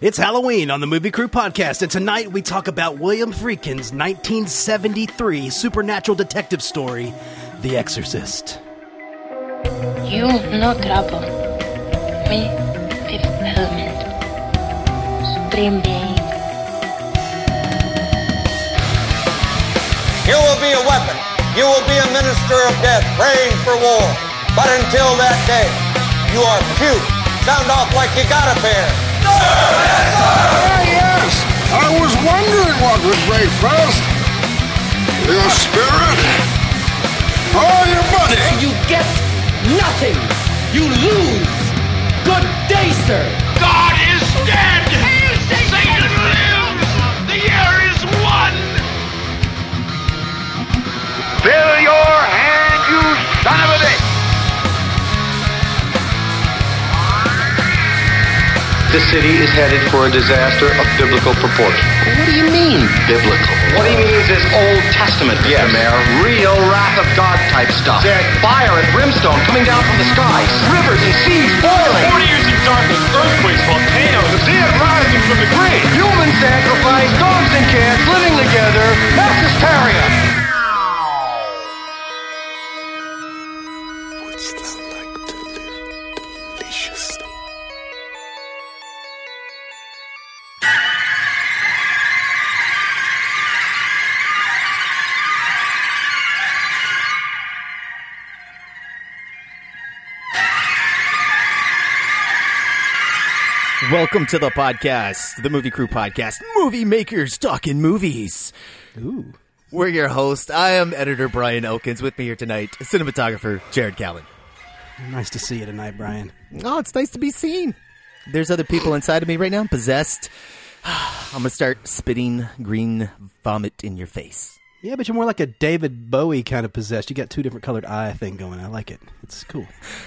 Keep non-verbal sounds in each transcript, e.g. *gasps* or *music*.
It's Halloween on the Movie Crew podcast, and tonight we talk about William Friedkin's 1973 supernatural detective story, The Exorcist. You no trouble. Me, Fifth Element. Supreme Being. You will be a weapon. You will be a minister of death, praying for war. But until that day, you are cute. Sound off like you got a pair. Ah, yes. I was wondering what would break first. Your spirit or your money? You get nothing. You lose. Good day, sir. God is dead! Satan lives! The year is won! Fill your hand, you son of a bitch! The city is headed for a disaster of biblical proportion. What do you mean, biblical? What he means is Old Testament, Yes. Mr. Mayor. Real wrath of God type stuff. Dead. Fire and brimstone coming down from the skies. Rivers and seas boiling. 40 years in darkness, earthquakes, volcanoes, the dead rising from the grave! Human sacrifice, dogs and cats living together. Mass hysteria. Welcome to the podcast, the Movie Crew podcast, Movie Makers Talking Movies. Ooh. We're your host. I am editor Brian Elkins. With me here tonight, cinematographer Jared Callen. Nice to see you tonight, Brian. Oh, it's nice to be seen. There's other people inside of me right now, possessed. *sighs* I'm gonna start spitting green vomit in your face. Yeah, but you're more like a David Bowie kind of possessed. You got two different colored eye thing going. I like it. It's cool.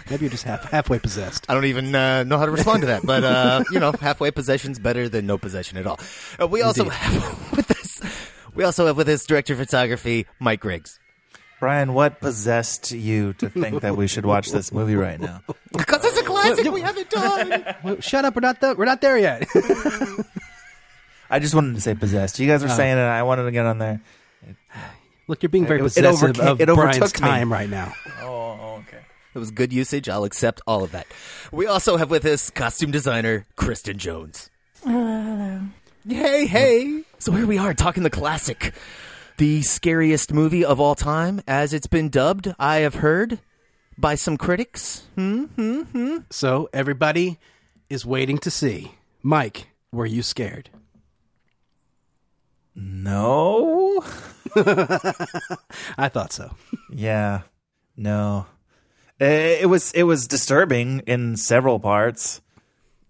Maybe you're just half halfway possessed. I don't even uh, know how to respond to that, but uh, you know, halfway possession's better than no possession at all. Uh, we also have *laughs* with us, we also have with us director of photography Mike Griggs. Brian, what possessed you to think that we should watch this movie right now? *laughs* Because it's a classic we haven't done. *laughs* Well, shut up. We're not the, We're not there yet. I just wanted to say possessed. You guys were Oh. saying it. I wanted to get on there. Look, you're being very It- it possessive overcame- of it Brian's overtook me. time right now. Oh, okay. It was good usage. I'll accept all of that. We also have with us costume designer Kristen Jones. Hey, hey. So here we are talking the classic, the scariest movie of all time, as it's been dubbed. I have heard by some critics. Hmm, hmm, hmm. So everybody is waiting to see. Mike, were you scared? No. *laughs* I thought so. Yeah. No. Eh, It was it was disturbing in several parts.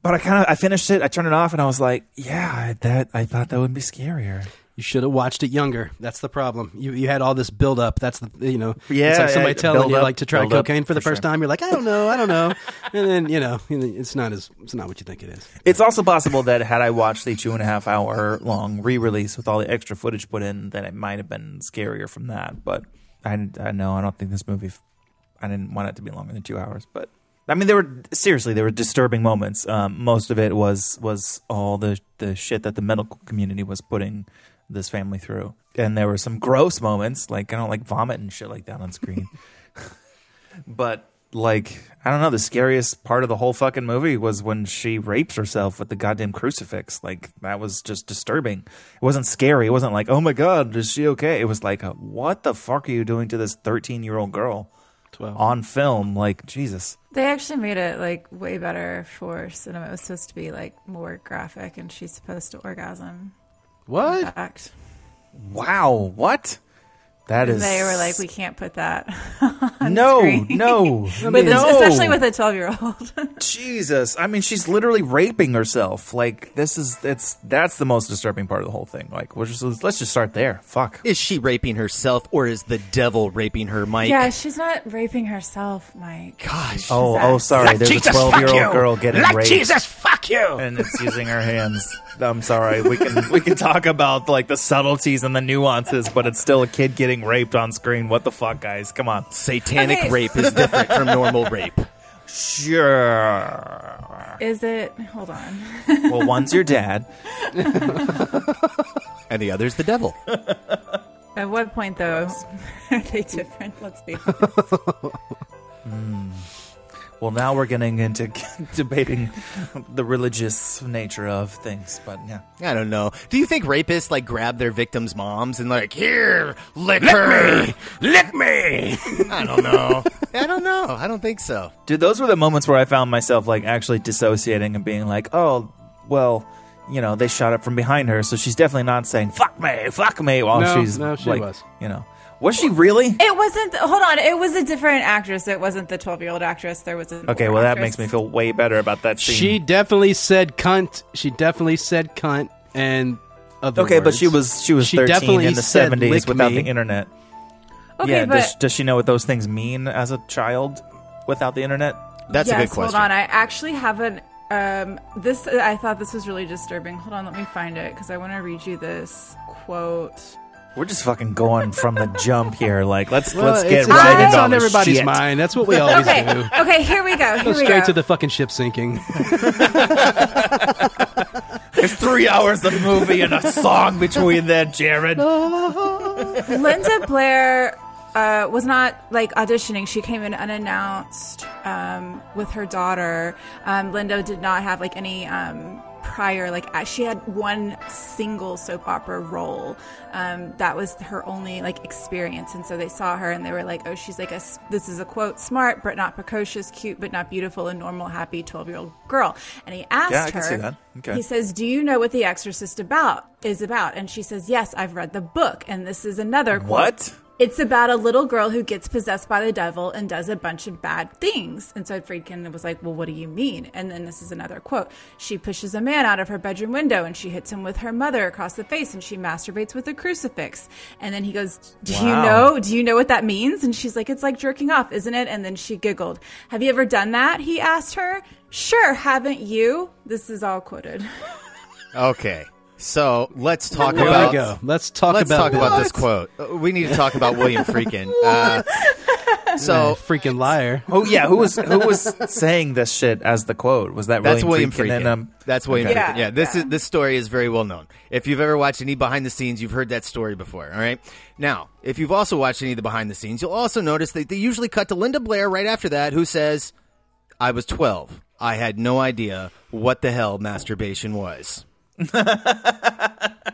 But I kind of I finished it. I turned it off and I was like, yeah, that I thought that would be scarier. You should have watched it younger. That's the problem. You you had all this build up. That's the you know. Yeah, it's like somebody yeah, telling you up, like to try cocaine for the for first sure. time. You're like, I don't know, I don't know, *laughs* and then you know it's not as it's not what you think it is. It's also possible that had I watched the two and a half hour long re release with all the extra footage put in, that it might have been scarier from that. But I, I know I don't think this movie. I didn't want it to be longer than two hours, but I mean, there were seriously there were disturbing moments. Um, most of it was was all the the shit that the medical community was putting this family through, and there were some gross moments like I don't like vomit and shit like that on screen. *laughs* but like I don't know, the scariest part of the whole fucking movie was when she rapes herself with the goddamn crucifix. Like that was just disturbing. It wasn't scary. It wasn't like, oh my god, is she okay? It was like, what the fuck are you doing to this thirteen year old girl Twelve. on film? Like Jesus. They actually made it like way better for cinema. It was supposed to be like more graphic, and she's supposed to orgasm. What? fact, Wow, what? That and is. they were like, we can't put that. *laughs* no, screen. no, *laughs* With a- no. especially with a twelve-year-old. *laughs* Jesus. I mean, she's literally raping herself. Like this is it's that's the most disturbing part of the whole thing. Like, we'll just let's just start there. Fuck. Is she raping herself or is the devil raping her, Mike? yeah, she's not raping herself, Mike. Gosh. Oh, oh, sorry. There's a 12 year old girl getting raped. Jesus, fuck you! and it's using her hands. I'm sorry. We can we can talk about like the subtleties and the nuances, but it's still a kid getting raped on screen. What the fuck, guys? Come on. Satanic Okay. rape is different from normal rape. Sure. Is it? Hold on. Well, one's your dad. *laughs* and the other's the devil. At what point, though, *laughs* are they different? Let's be honest. *laughs* Hmm. Well, now we're getting into *laughs* debating the religious nature of things, but yeah. I don't know. Do you think rapists like grab their victims' moms and like, here, lick, her, lick me? I don't know. *laughs* I don't know. I don't think so. Dude, those were the moments where I found myself like actually dissociating and being like, "Oh, well, you know, they shot up from behind her, so she's definitely not saying fuck me, fuck me while No, she's no, she like, was. you know, was she really? It wasn't. Hold on. It was a different actress. It wasn't the twelve-year-old actress. There was a. Okay, well that makes me feel way better about that scene. She definitely said cunt. She definitely said cunt and other okay, but she was she was She 13 definitely in the 70s without me. the internet. Okay, yeah, but does, does she know what those things mean as a child without the internet? That's yes, a good question. Hold on. I actually have an. Um, this I thought this was really disturbing. Hold on, let me find it because I want to read you this quote. We're just fucking going from the jump here. Like, let's Well, let's get it's, right it's, into it's all on everybody's shit. mind. That's what we always Okay, do. okay, here we go. Here Go we straight go. to the fucking ship sinking. *laughs* There's three hours of movie and a song between then, Jared. *laughs* Linda Blair uh, was not like auditioning. She came in unannounced um, with her daughter. Um, Linda did not have like any um, prior like she had one single soap opera role. Um, that was her only like experience, and so they saw her and they were like, "Oh, she's like a this is a quote smart but not precocious, cute but not beautiful, and normal, happy twelve year old girl." And he asked Yeah, I her. can see that. Okay. He says, "Do you know what The Exorcist about is about?" And she says, "Yes, I've read the book." And this is another quote. What? It's about a little girl who gets possessed by the devil and does a bunch of bad things. And so Friedkin was like, Well, what do you mean? And then this is another quote. She pushes a man out of her bedroom window and she hits him with her mother across the face and she masturbates with a crucifix. And then he goes, Do you know? Do you know what that means? And she's like, It's like jerking off, isn't it? And then she giggled. Have you ever done that? He asked her. Sure, haven't you? This is all quoted. *laughs* Okay. So let's talk There about we go. Let's talk let's about talk about this quote. Uh, We need to talk about William Freakin. *laughs* Uh, so freaking liar. Oh yeah, who was who was saying this shit as the quote? Was that That's William William Friedkin? Friedkin. And, um, That's William okay. Friedkin. Yeah, Yeah, this yeah. is this story is very well known. If you've ever watched any behind the scenes, you've heard that story before. All right. Now, if you've also watched any of the behind the scenes, you'll also notice that they usually cut to Linda Blair right after that, who says, "I was 12. I had no idea what the hell masturbation was." *laughs*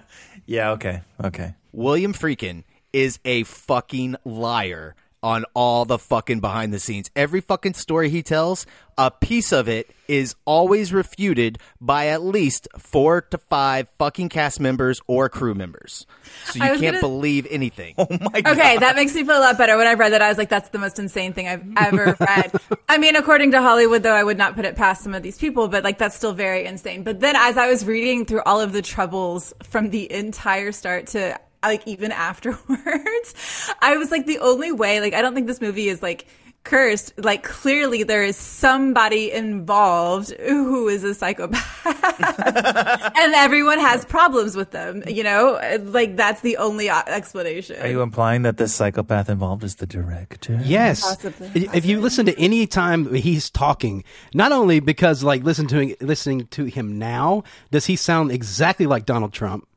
Yeah. Okay. Okay. William Freakin is a fucking liar on all the fucking behind the scenes. Every fucking story he tells, a piece of it is always refuted by at least four to five fucking cast members or crew members. So you can't gonna- believe anything. Oh my god. Okay, that makes me feel a lot better. When I read that, I was like, that's the most insane thing I've ever *laughs* read. I mean, according to Hollywood, though, I would not put it past some of these people, but like, that's still very insane. But then as I was reading through all of the troubles from the entire start to like even *laughs* afterwards, I was like, the only way, like, I don't think this movie is like, cursed like clearly there is somebody involved who is a psychopath *laughs* and everyone has problems with them you know like that's the only explanation Are you implying that the psychopath involved is the director? Yes. Possibly. If you listen to any time he's talking, not only because like listen to him, listening to him now, does he sound exactly like Donald Trump?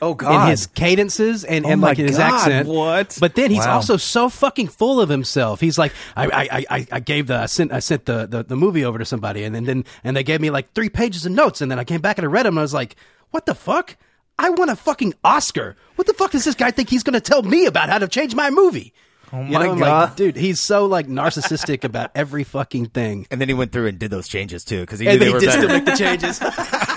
Oh God! in his cadences and, Oh and my like his God, accent. what? But then he's Wow. also so fucking full of himself. He's like, I, I, I- I, I gave the, I sent, I sent the, the, the movie over to somebody, and then, then, and they gave me like three pages of notes, and then I came back and I read them, and I was like, what the fuck? I won a fucking Oscar. What the fuck does this guy think he's going to tell me about how to change my movie? Oh my I'm God. like, dude, he's so like narcissistic about every fucking thing. And then he went through and did those changes too because he And knew then they he were did better. still make the changes. *laughs*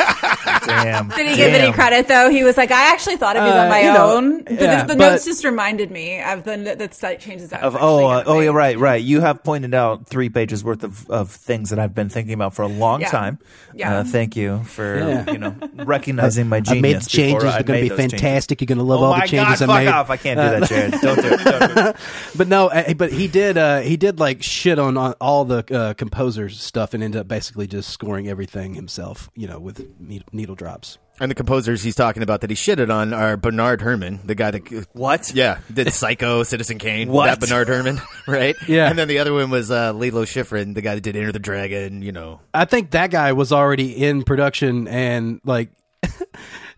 Damn. Did he give any credit though? He was like, I actually thought of these Uh, on my you know, own. But yeah, this, the but- notes just reminded me of the that site changes out. Of, oh, uh, oh, yeah, right, right. You have pointed out three pages worth of, of things that I've been thinking about for a long Yeah. time. Yeah. Uh, thank you for Yeah. you know recognizing my *laughs* genius. I genius. made the changes. They're going to be those changes. fantastic. You're going to love oh all the changes God, I fuck made. off! I can't do that, Jared. Don't do it. Don't do it. *laughs* but no, uh, but he did. Uh, he did like shit on, on all the uh, composers stuff, and ended up basically just scoring everything himself. You know, with me- needle drops. And the composers he's talking about that he shitted on are Bernard Herrmann, the guy that What? yeah did Psycho, Citizen Kane. What? That Bernard Herrmann, *laughs* right? Yeah. And then the other one was uh, Lalo Schifrin, the guy that did Enter the Dragon. You know, I think that guy was already in production and like *laughs*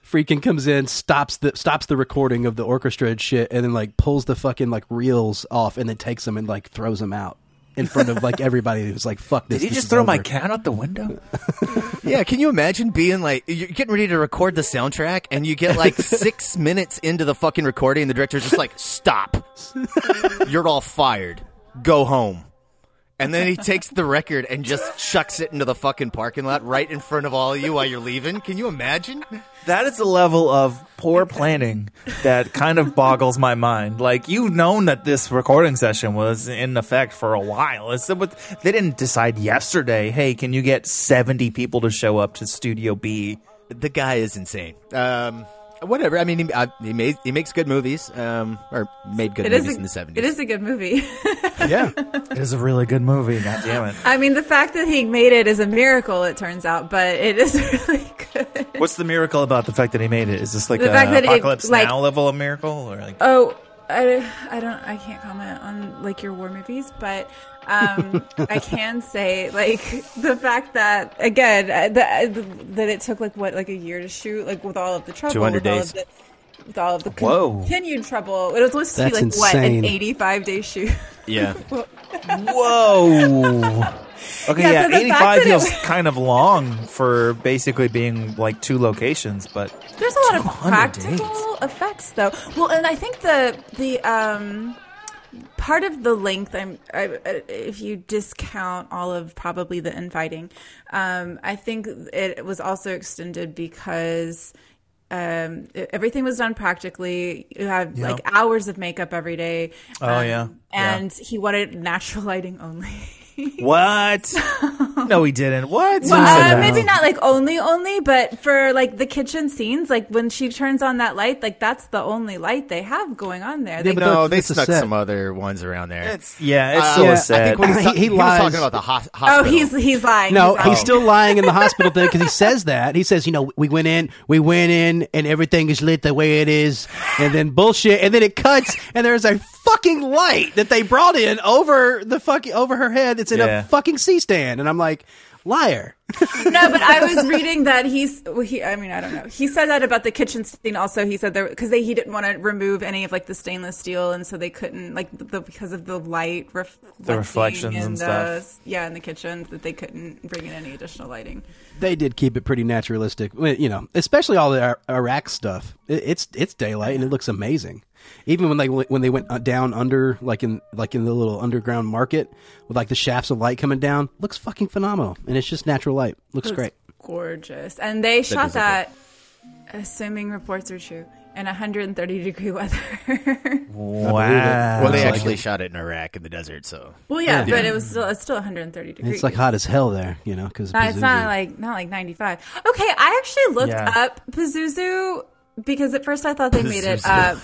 freaking comes in, stops the stops the recording of the orchestra and shit, and then like pulls the fucking like reels off and then takes them and like throws them out in front of like everybody who's like, "Fuck this." Did he this just is throw my over. cat out the window? *laughs* Yeah, can you imagine being like you're getting ready to record the soundtrack and you get like *laughs* six minutes into the fucking recording and the director's just like, Stop. You're all fired. Go home. And then he takes the record and just chucks it into the fucking parking lot right in front of all of you while you're leaving. Can you imagine? That is a level of poor planning that kind of boggles my mind. Like you've known that this recording session was in effect for a while. It's, they didn't decide yesterday. Hey, can you get seventy people to show up to Studio B? The guy is insane. Um, whatever. I mean, he, uh, he, made, he makes good movies, um, or made good It is movies a, in the 70s. It is a good movie. *laughs* Yeah, It is a really good movie. God damn it! I mean, the fact that he made it is a miracle, it turns out, but it is *laughs* really good. What's the miracle about the fact that he made it? Is this like The a fact that it, apocalypse like- now level of miracle, or like? Oh, I, I don't, I can't comment on like your war movies, but um, I can say like the fact that again uh, that that it took like what like a year to shoot, like with all of the trouble, 200 with all days. of the with all of the Whoa. continued trouble. It was supposed to That's be like what an eighty-five day shoot. yeah. *laughs* Whoa. *laughs* Okay, Yeah, yeah, so 85 that it feels kind of long for basically being like two locations, but There's a lot of practical days. effects, though. Well, and I think the the um, part of the length, I'm I, if you discount all of probably the infighting, um, I think it was also extended because. Um, everything was done practically. You have like hours of makeup every day. Oh, Um, yeah. and he wanted natural *laughs* lighting only. *laughs* what? *laughs* no, he didn't. What? Well, uh, maybe not like only only, but for like the kitchen scenes, like when she turns on that light, like that's the only light they have going on there. They, but No, they that's snuck some other ones around there. It's yeah, it's Uh, still yeah, I a think set. I think when he's *laughs* He- ta- he he, was talking about the ho- oh, hospital. he's he's lying. No, he's, he's still lying in the hospital thing because he says that. He says, you know, we went in, we went in, and everything is lit the way it is, and then bullshit, and then it cuts, and there's a fucking light that they brought in over the fucking over her head. It's in Yeah. a fucking C stand, and I'm like, liar. *laughs* no, but I was *laughs* reading that he's. Well, he, I mean, I don't know. He said that about the kitchen scene. Also, he said there because he didn't want to remove any of like the stainless steel, and so they couldn't like the because of the light ref- The reflections in and the, stuff. Yeah, in the kitchen, that they couldn't bring in any additional lighting. They did keep it pretty naturalistic, you know, especially all the Iraq stuff. It, it's it's daylight and it looks amazing. Even when they when they went uh, down under, like in like in the little underground market with like the shafts of light coming down, looks fucking phenomenal, and it's just natural light. Looks Looks great. gorgeous. And they shot that, assuming reports are true, in 130 degree *laughs* weather. wow. well, they Looks like actually shot it in Iraq in the desert, so well, yeah, Yeah. but it was still it's still 130 degrees. It's like hot as hell there, you know, because No, it's not like not like 95. Okay, I actually looked Yeah. up Pazuzu because at first I thought they made it up,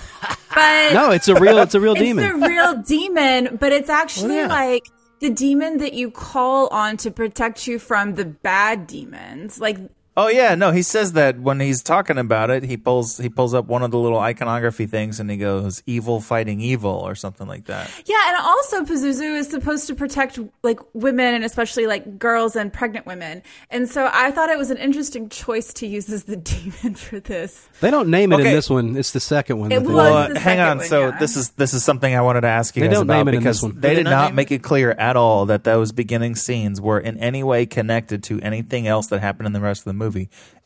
but no, it's a real it's a real *laughs* demon. It's a real demon, but it's actually oh, yeah. like the demon that you call on to protect you from the bad demons. Like Oh yeah, no, he says that when he's talking about it, he pulls he pulls up one of the little iconography things and he goes evil fighting evil or something like that. Yeah, and also Pazuzu is supposed to protect like women and especially like girls and pregnant women. And so I thought it was an interesting choice to use as the *laughs* demon for this. They don't name it Okay. in this one. It's the second one. It that they- was Well, hang on. one, so yeah. this is this is something I wanted to ask you They guys don't about name it in this because one. they Did did not not make it clear at all that those beginning scenes were in any way connected to anything else that happened in the rest of the movie,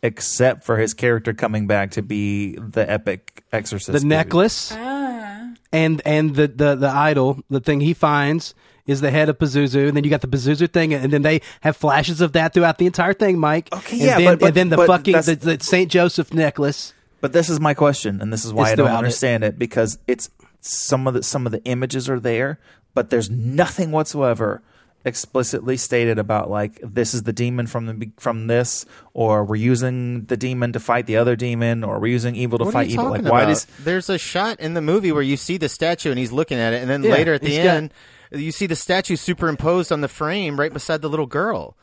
except for his character coming back to be the epic exorcist. the dude. necklace Ah. and and the, the the idol, the thing he finds is the head of Pazuzu, and then you got the Pazuzu thing, and then they have flashes of that throughout the entire thing, Mike. Okay, and yeah, then, but- but- and then the but fucking the, the Saint Joseph necklace. But this is my question, and this is why It's I don't throughout it. understand it. because it's some of the some of the images are there, but there's nothing whatsoever explicitly stated about like this is the demon from the from this, or we're using the demon to fight the other demon, or we're using evil to What fight evil. Like why about? does There's a shot in the movie where you see the statue and he's looking at it, and then Yeah, later at the he's got- end, you see the statue superimposed on the frame right beside the little girl.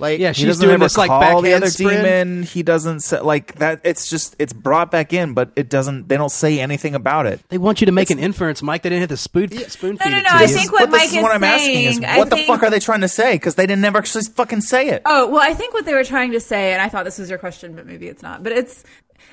Like Yeah, he she's doesn't doing this like backhand the other demon. He doesn't say like that. It's just it's brought back in, but it doesn't. They don't say anything about it. They want you to make an inference, Mike. They didn't have the spoon spoon No, feed no, it no, I think what But Mike is is what I'm asking is saying, I what the fuck are they trying to say? Because they didn't never actually fucking say it. Oh, well, I think what they were trying to say, and I thought this was your question, but maybe it's not. But it's,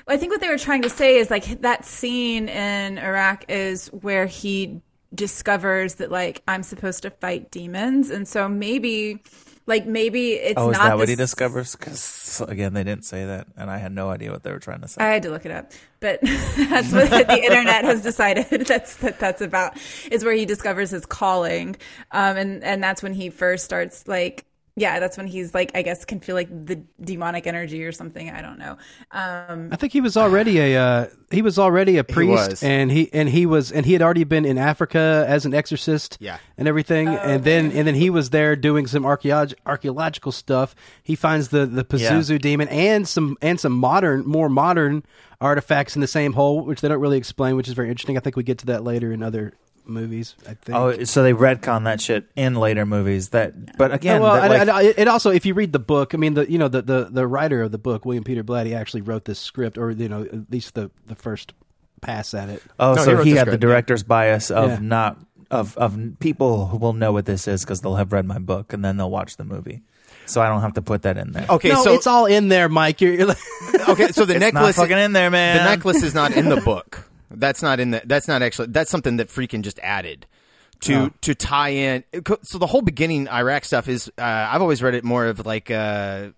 I think what they were trying to say is like that scene in Iraq is where he discovers that like I'm supposed to fight demons, and so maybe, like maybe it's oh, not. is that what he discovers? Because again, they didn't say that, and I had no idea what they were trying to say. I had to look it up, but *laughs* that's what the internet has decided. *laughs* That's that that's about is where he discovers his calling, um, and and that's when he first starts like. Yeah, that's when he's like, I guess, can feel like the demonic energy or something. I don't know. Um, I think he was already a uh, he was already a priest, was. and he and he was and he had already been in Africa as an exorcist, Yeah. and everything, and then and then he was there doing some archaeolog- archaeological stuff. He finds the the Pazuzu demon and some and some modern, more modern artifacts in the same hole, which they don't really explain, which is very interesting. I think we get to that later in other movies. I think. Oh, so they retcon that shit in later movies. That, but again, well, that, and- like- and it also, if you read the book, I mean, the you know the the, the writer of the book, William Peter Blatty, actually wrote this script, or you know, at least the the first pass at it. oh, No, so wrote he, the had the script, yeah. director's bias of Yeah. not of of people who will know what this is because they'll have read my book and then they'll watch the movie. So I don't have to put that in there. Okay, no, so it's all in there, Mike. You're, you're like, okay, so the *laughs* It's not necklace fucking in there, man. The necklace is not in the book. That's not in the. That's not actually. That's something that freaking just added to Oh. to tie in. So the whole beginning Iraq stuff is. Uh, I've always read it more of like uh,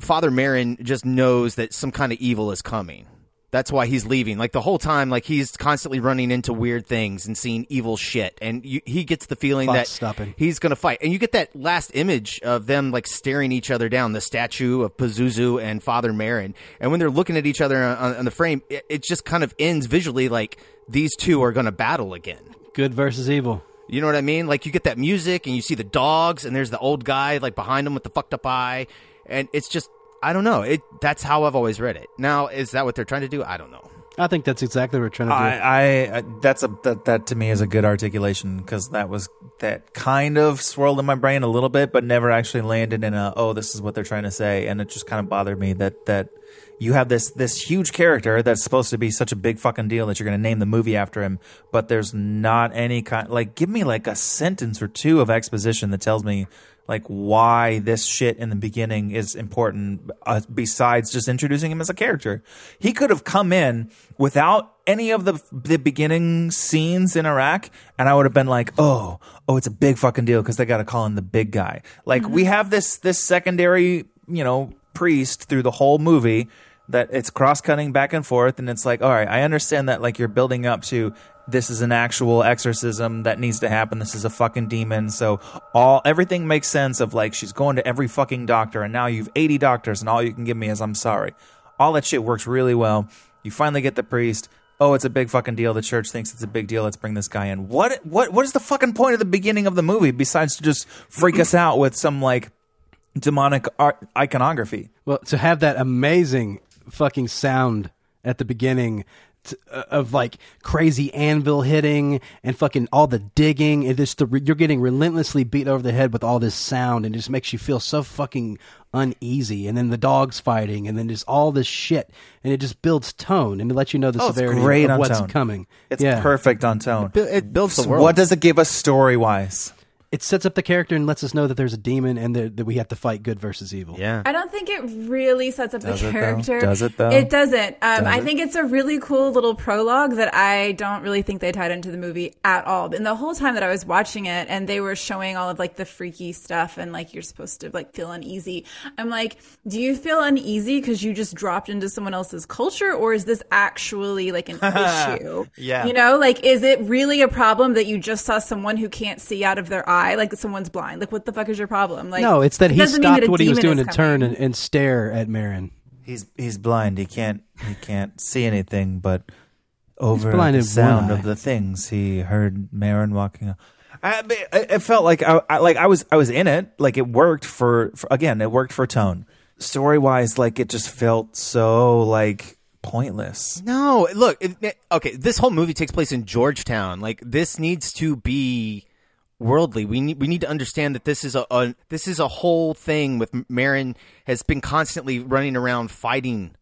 Father Merrin just knows that some kind of evil is coming. That's why he's leaving. Like the whole time, like he's constantly running into weird things and seeing evil shit, and you, he gets the feeling that stopping. he's going to fight. And you get that last image of them like staring each other down, the statue of Pazuzu and Father Merrin. And when they're looking at each other on, on the frame, it, it just kind of ends visually like these two are going to battle again. good versus evil. You know what I mean? Like you get that music and you see the dogs and there's the old guy like behind them with the fucked up eye. And it's just, I don't know. It That's how I've always read it. Now, is that what they're trying to do? I don't know. I think that's exactly what we're trying to do. I, I that's a that, that to me is a good articulation because that was that kind of swirled in my brain a little bit, but never actually landed in a oh this is what they're trying to say, and it just kind of bothered me that that you have this this huge character that's supposed to be such a big fucking deal that you're going to name the movie after him, but there's not any kind like give me like a sentence or two of exposition that tells me like why this shit in the beginning is important uh, besides just introducing him as a character. He could have come in without any of the the beginning scenes in Iraq and I would have been like, "Oh, oh, it's a big fucking deal because they got to call him the big guy." Like we have this this secondary, you know, priest through the whole movie that it's cross-cutting back and forth and it's like, "All right, I understand that like you're building up to this is an actual exorcism that needs to happen. This is a fucking demon. So all everything makes sense of like she's going to every fucking doctor and now you've 80 doctors and all you can give me is I'm sorry. All that shit works really well. You finally get the priest. Oh, it's a big fucking deal. The church thinks it's a big deal. Let's bring this guy in. What what what is the fucking point of the beginning of the movie besides to just freak us out with some like demonic art iconography? Well, to have that amazing fucking sound at the beginning t- uh, of like crazy anvil hitting and fucking all the digging and just the, you're getting relentlessly beat over the head with all this sound and it just makes you feel so fucking uneasy and then the dogs fighting and then just all this shit and it just builds tone and it lets you know the Oh, severity great of what's tone. coming. It's yeah. perfect on tone. It builds the world. what does it give us story wise? It sets up the character and lets us know that there's a demon and that, that we have to fight good versus evil. Yeah. I don't think it really sets up Does the it, though? character. Does it, though? It doesn't. Um, Does I it? think it's a really cool little prologue that I don't really think they tied into the movie at all. And the whole time that I was watching it, and they were showing all of like the freaky stuff, and like you're supposed to like feel uneasy. I'm like, do you feel uneasy because you just dropped into someone else's culture, or is this actually like an *laughs* issue? Yeah. You know, like is it really a problem that you just saw someone who can't see out of their eye, like someone's blind? Like, what the fuck is your problem? Like, No, it's that it he stopped that a what he was doing to turn and, and stare at Merrin. He's he's blind. He can't he can't see anything but over blind the in sound of the things he heard Merrin walking. I, I, it felt like I, I like I was I was in it. Like it worked for, for again. It worked for tone. Story wise, like it just felt so like pointless. No, look. It, it- okay, this whole movie takes place in Georgetown. Like this needs to be worldly. We need we need to understand that this is a, a this is a whole thing with Merrin has been constantly running around fighting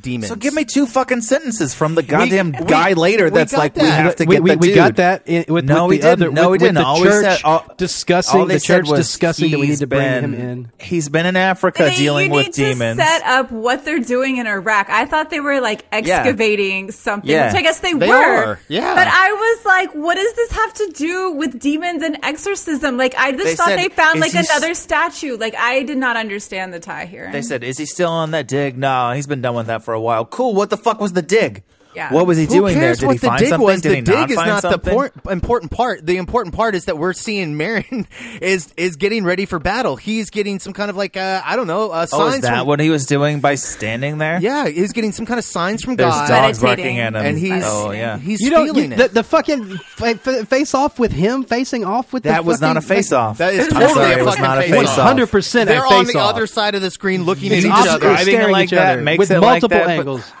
demons. So give me two fucking sentences from the goddamn we- guy later we that's got like we have to we, get we, the we dude. got that in, with, no, with we the didn't. other no, with, we with didn't. the all we church said, all, discussing all they the said church was discussing that we need he's to bring him been- in. He's been in Africa They- dealing you with need to demons. set up what they're doing in Iraq. I thought they were like excavating something, Yeah. which I guess they, They were. are, yeah. But I was like, what does this have to do with demons and exorcism? Like, I just They thought said, they found like he s- another statue. Like, I did not understand the tie here. They said, "Is he still on that dig?" No, he's been done with that for a while. Cool. What the fuck was the dig? Yeah. What was he Who doing there? cares Did what he the find dig something? was? Did the he dig not is find not something? the por- important part. The important part is that we're seeing Merrin *laughs* is is getting ready for battle. He's getting some kind of like uh, I don't know uh, signs. Oh, is that from, what he was doing by standing there? Yeah, he's getting some kind of signs from There's God. dogs Meditating. barking at him. and he's oh yeah. he's You don't feeling you, it. the, the fucking fa- fa- face off with him facing off with that the was not a fucking- face off. That is I'm totally sorry, a it was fucking not a face face off. off. 100% They're on the face-off. other side of the screen looking at each opposite other. describing it staring like each that other makes with it like multiple that, but- angles.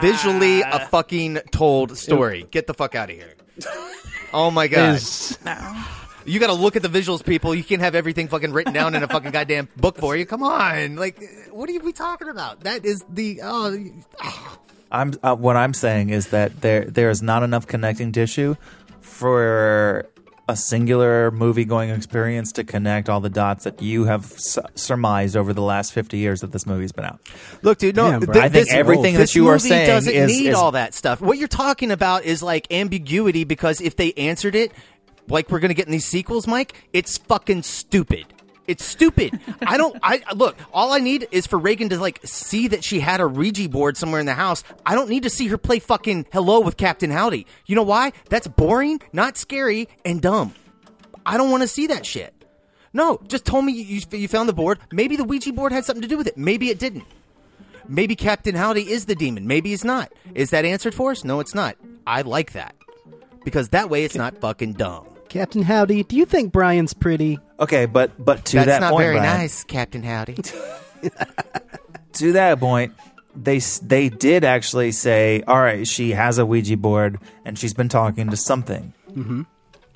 Visually, a fucking told story. Get the fuck out of here. Oh my god. Is- You got to look at the visuals, people. You can't have everything fucking written down in a fucking goddamn book for you. Come on, like, what are we talking about? That is the oh, I'm uh, what I'm saying is that there there is not enough connecting tissue for a singular movie going experience to connect all the dots that you have su- surmised over the last 50 years that this movie's been out. Look, dude, no, Damn, bro. th- I think this- everything that you are saying doesn't is- need is- all that stuff. What you're talking about is like ambiguity because if they answered it like we're gonna get in these sequels, Mike, it's fucking stupid. It's stupid. I don't. I look. All I need is for Regan to like see that she had a Ouija board somewhere in the house. I don't need to see her play fucking hello with Captain Howdy. You know why? That's boring, not scary, and dumb. I don't want to see that shit. No, just told me you, you found the board. Maybe the Ouija board had something to do with it. Maybe it didn't. Maybe Captain Howdy is the demon. Maybe he's not. Is that answered for us? No, it's not. I like that. Because that way it's not fucking dumb. Captain Howdy, do you think Brian's pretty? Okay, but but to That's that not point, very Brian, nice, Captain Howdy. *laughs* to that point, they they did actually say, "All right, she has a Ouija board and she's been talking to something." Mm-hmm.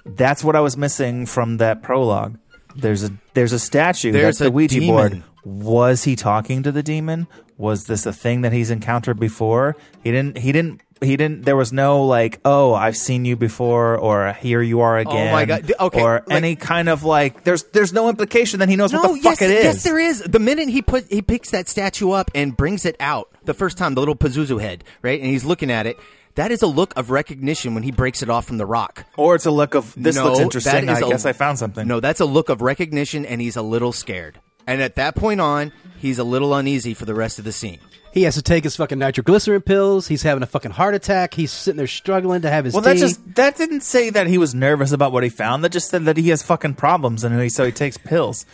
That's what I was missing from that prologue. There's a there's a statue. There's that's the a Ouija demon. board. Was he talking to the demon? Was this a thing that he's encountered before? He didn't. He didn't. He didn't. There was no like, oh, I've seen you before, or here you are again. Oh my God. Okay, Or like- any kind of like. There's there's no implication that he knows what the yes, fuck it is. yes, there is. The minute he put he picks that statue up and brings it out the first time, the little Pazuzu head, right, and he's looking at it. That is a look of recognition when he breaks it off from the rock. Or it's a look of this No, looks interesting. I is guess I found something. No, that's a look of recognition, and he's a little scared. And at that point on, he's a little uneasy for the rest of the scene. He has to take his fucking nitroglycerin pills. He's having a fucking heart attack. He's sitting there struggling to have his Well, tea. that just that didn't say that he was nervous about what he found. That just said that he has fucking problems and he, so he takes pills.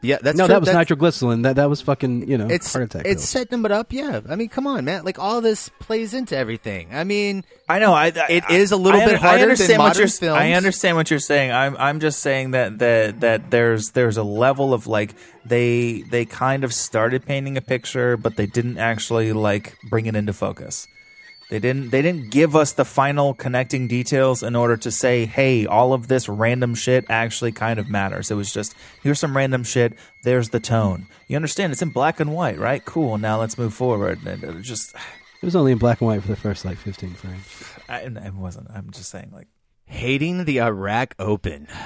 Yeah, that's no, true. that was That's- nitroglycerin. That that was fucking you know It's heart attack. it's pills. setting him up. Yeah, I mean, come on, man. Like all this plays into everything. I mean, I know. I, I It is a little I bit under- harder I understand than what modern you're, films. I understand what you're saying. I'm I'm just saying that that that there's there's a level of like they they kind of started painting a picture, but they didn't actually like bring it into focus. They didn't they didn't give us the final connecting details in order to say, hey, all of this random shit actually kind of matters. It was just here's some random shit. There's the tone. You understand? It's in black and white, right? Cool. Now let's move forward. And it was just It was only in black and white for the first like 15 frames. *sighs* I, it wasn't. I'm just saying like. hating the Iraq Open. *sighs*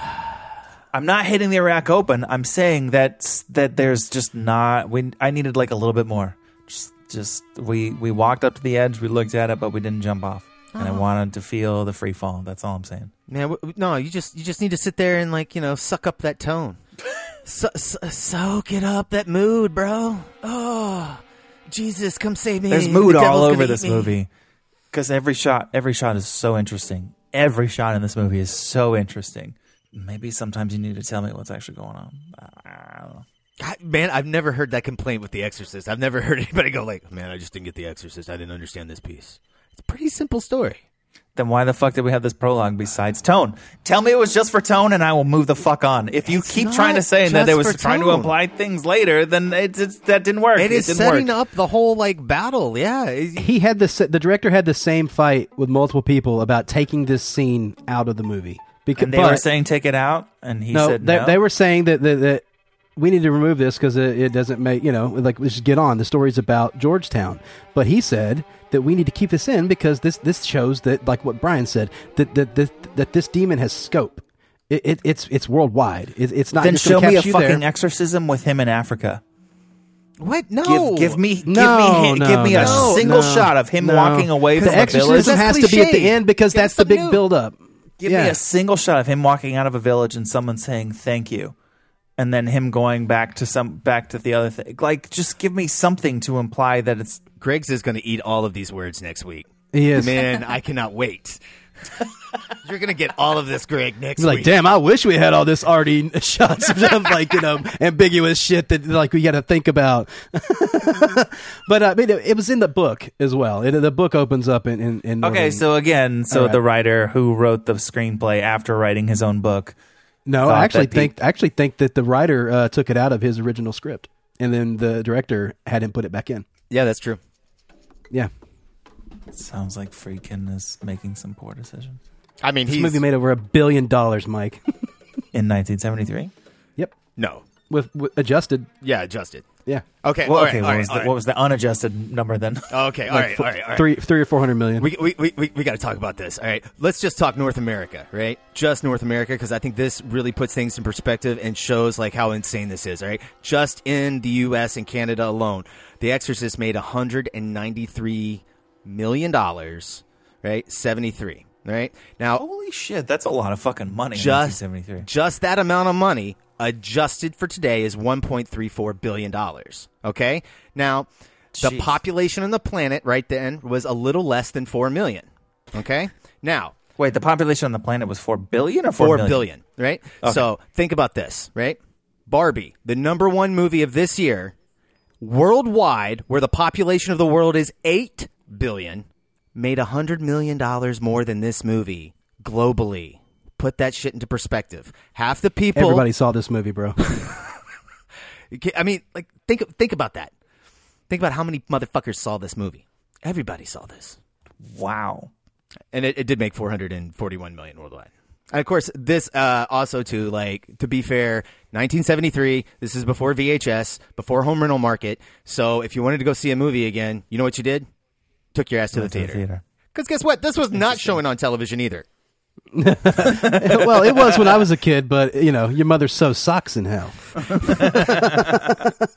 I'm not hitting the Iraq Open. I'm saying that that there's just not. We I needed like a little bit more. Just just we we walked up to the edge. We looked at it, but we didn't jump off. And I uh-huh. wanted to feel the free fall. That's all I'm saying. Man, w- w- no, you just you just need to sit there and like you know suck up that tone, *laughs* so, so, soak it up that mood, bro. Oh, Jesus, come save me. There's The mood all devil's over gonna this eat me. movie because every shot every shot is so interesting. Every shot in this movie is so interesting. Maybe sometimes you need to tell me what's actually going on. I don't know. God, man, I've never heard that complaint with The Exorcist. I've never *laughs* heard anybody go like, "Man, I just didn't get The Exorcist. I didn't understand this piece." It's a pretty simple story. Then why the fuck did we have this prologue besides tone? Tell me it was just for tone, and I will move the fuck on. If you It's keep trying to say that just it was for trying to tone. imply things later, then it's, it's that didn't work. It is didn't setting work. up the whole like battle. Yeah, He had the the director had the same fight with multiple people about taking this scene out of the movie Because And they were saying take it out, and he no, said they, no. they were saying that that, that we need to remove this because it, it doesn't make you know like let's just get on. The story's about Georgetown, but he said that we need to keep this in because this this shows that like what Brian said that that that, that this demon has scope. It, it, it's it's worldwide. It, it's not then just show me a fucking there. exorcism with him in Africa. What? No. Give, give me, give No, me, no, give me a no, single no, shot of him no. walking away The from a village. exorcism has to be at the end because Give that's us the big something new. build up. Give Yeah. me a single shot of him walking out of a village and someone saying thank you, and then him going back to some back to the other thing. Like, just give me something to imply that it's. Greg's is going to eat all of these words next week. He is. Man, I cannot wait. *laughs* You're going to get all of this, Greg, next He's like, week. damn, I wish we had all this already *laughs* shots of like you know ambiguous shit that like we got to think about. *laughs* but uh, I mean, it, it was in the book as well. It, the book opens up in in, in Okay, Northern- so again, so All right. the writer who wrote the screenplay after writing his own book. No, I actually that the- think I actually think that the writer uh, took it out of his original script, and then the director had him put it back in. Yeah, that's true. Yeah, Sounds like Friedkin is making some poor decisions. I mean, this he's movie made over a billion dollars, Mike. *laughs* In 1973. yep, no. With, with adjusted. Yeah, adjusted. Yeah, Okay. Well, all okay, right, what, all right, was the, all right. what was the unadjusted number then? *laughs* Okay, all right, all right, all right. three three or four hundred million. We, we, we, we, we got to talk about this. All right. Let's just talk North America, right? Just North America, because I think this really puts things in perspective and shows like how insane this is, all right? Just in the U.S. and Canada alone, The Exorcist made $193 million, right? 73, right? Now, Holy shit, that's a lot of fucking money. just seventy-three. just that amount of money adjusted for today is 1.34 billion dollars okay? Now the Jeez. population on the planet right then was a little less than 4 million okay? Now Wait, the population on the planet was four billion or four four million? billion, right? So think about this right? Barbie the number one movie of this year worldwide where the population of the world is 8 billion made a hundred million dollars more than this movie globally put that shit into perspective half the people Everybody saw this movie, bro. *laughs* I mean, like think think about that. Think about how many motherfuckers saw this movie. Everybody saw this, Wow. and it, it did make 441 million worldwide. And of course, this uh, also to like to be fair, 1973. This is before VHS, before home rental market. So if you wanted to go see a movie again, you know what you did? Took your ass to the Went to the theater. theater. Because guess what? This was not showing on television either. *laughs* well, it was when I was a kid, but you know, your mother sews socks in hell. *laughs*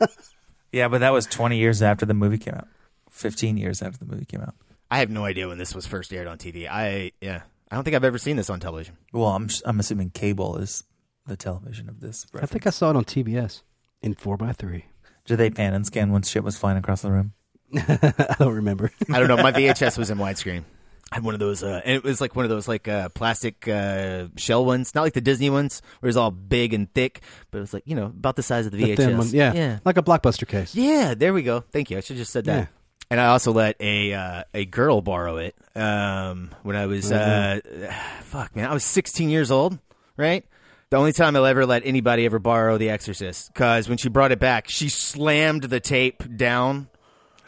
Yeah, but that was 20 years after the movie came out. 15 years after the movie came out. I have no idea when this was first aired on TV. I yeah, I don't think I've ever seen this on television. Well, I'm I'm assuming cable is the television of this. I think I saw it on TBS in four x three. Did they pan and scan when shit was flying across the room? *laughs* I don't remember. I don't know. My VHS was in widescreen. I had one of those, uh, and it was like one of those like uh, plastic uh, shell ones, not like the Disney ones, where it's all big and thick, but it was like you know about the size of the The VHS. thin one, yeah, yeah, like a blockbuster case. yeah. There we go. Thank you. I should have just said that. Yeah. And I also let a uh, a girl borrow it um, when I was uh, *sighs* fuck man, I was 16 years old, right? The only time I'll ever let anybody ever borrow The Exorcist, because when she brought it back, she slammed the tape down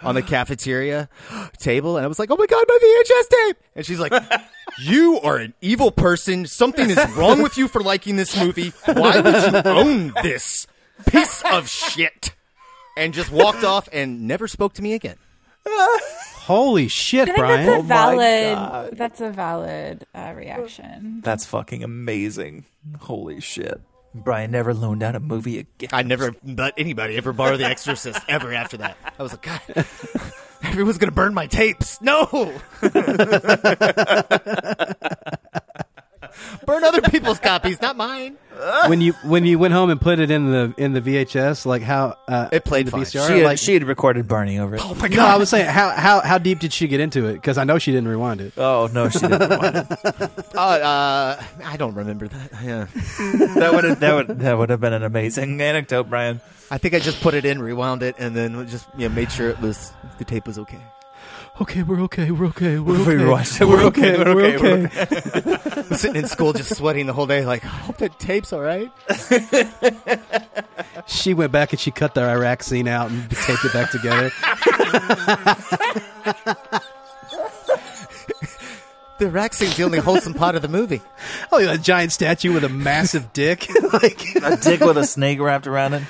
on the cafeteria table, and I was like, "Oh my god, my VHS tape!" And she's like, *laughs* "You are an evil person. Something is wrong with you for liking this movie. Why would you own this piece of shit?" And just walked off and never spoke to me again. Holy shit, I think Brian! that's a Oh valid. That's a valid uh, reaction. That's fucking amazing. Holy shit. Brian never loaned out a movie again. I never let anybody ever borrow The Exorcist *laughs* ever after that. I was like, God, everyone's gonna burn my tapes. No, *laughs* burn other people's copies, not mine. when you when you went home and put it in the in the VHS, like how uh, It played the fine. VCR, She had, like she had recorded Barney over it. Oh my no, I was saying how how how deep did she get into it? Because I know she didn't rewind it. Oh no, she didn't. want it. *laughs* uh, uh, I don't remember that. Yeah, *laughs* that would have that would that would have been an amazing anecdote, Brian. I think I just put it in, rewound it, and then just you know, made sure it was the tape was okay. Okay, we're okay, we're okay, we're okay, We're okay, watched it. We're okay, we're okay, we're I was sitting in school just sweating the whole day, like, I hope that tape's all right. *laughs* She went back and she cut the Iraq scene out and taped it back together. *laughs* The rack scene's the only wholesome part of the movie. Oh, yeah, a giant statue with a massive dick. *laughs* like, A dick with a snake wrapped around it.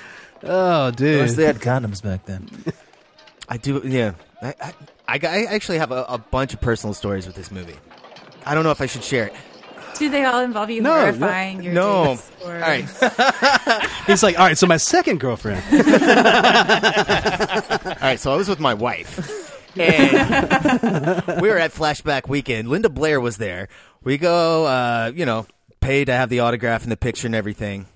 oh, I wish dude. they had condoms back then. I do, yeah. I, I, I, I actually have a, a bunch of personal stories with this movie. I don't know if I should share it. Do they all involve you No, no, horrifying your no. dates? Or... All right. *laughs* He's like, all right, so my second girlfriend. *laughs* *laughs* All right, so I was with my wife. And we were at Flashback Weekend. Linda Blair was there. We go, uh, you know, pay to have the autograph and the picture and everything.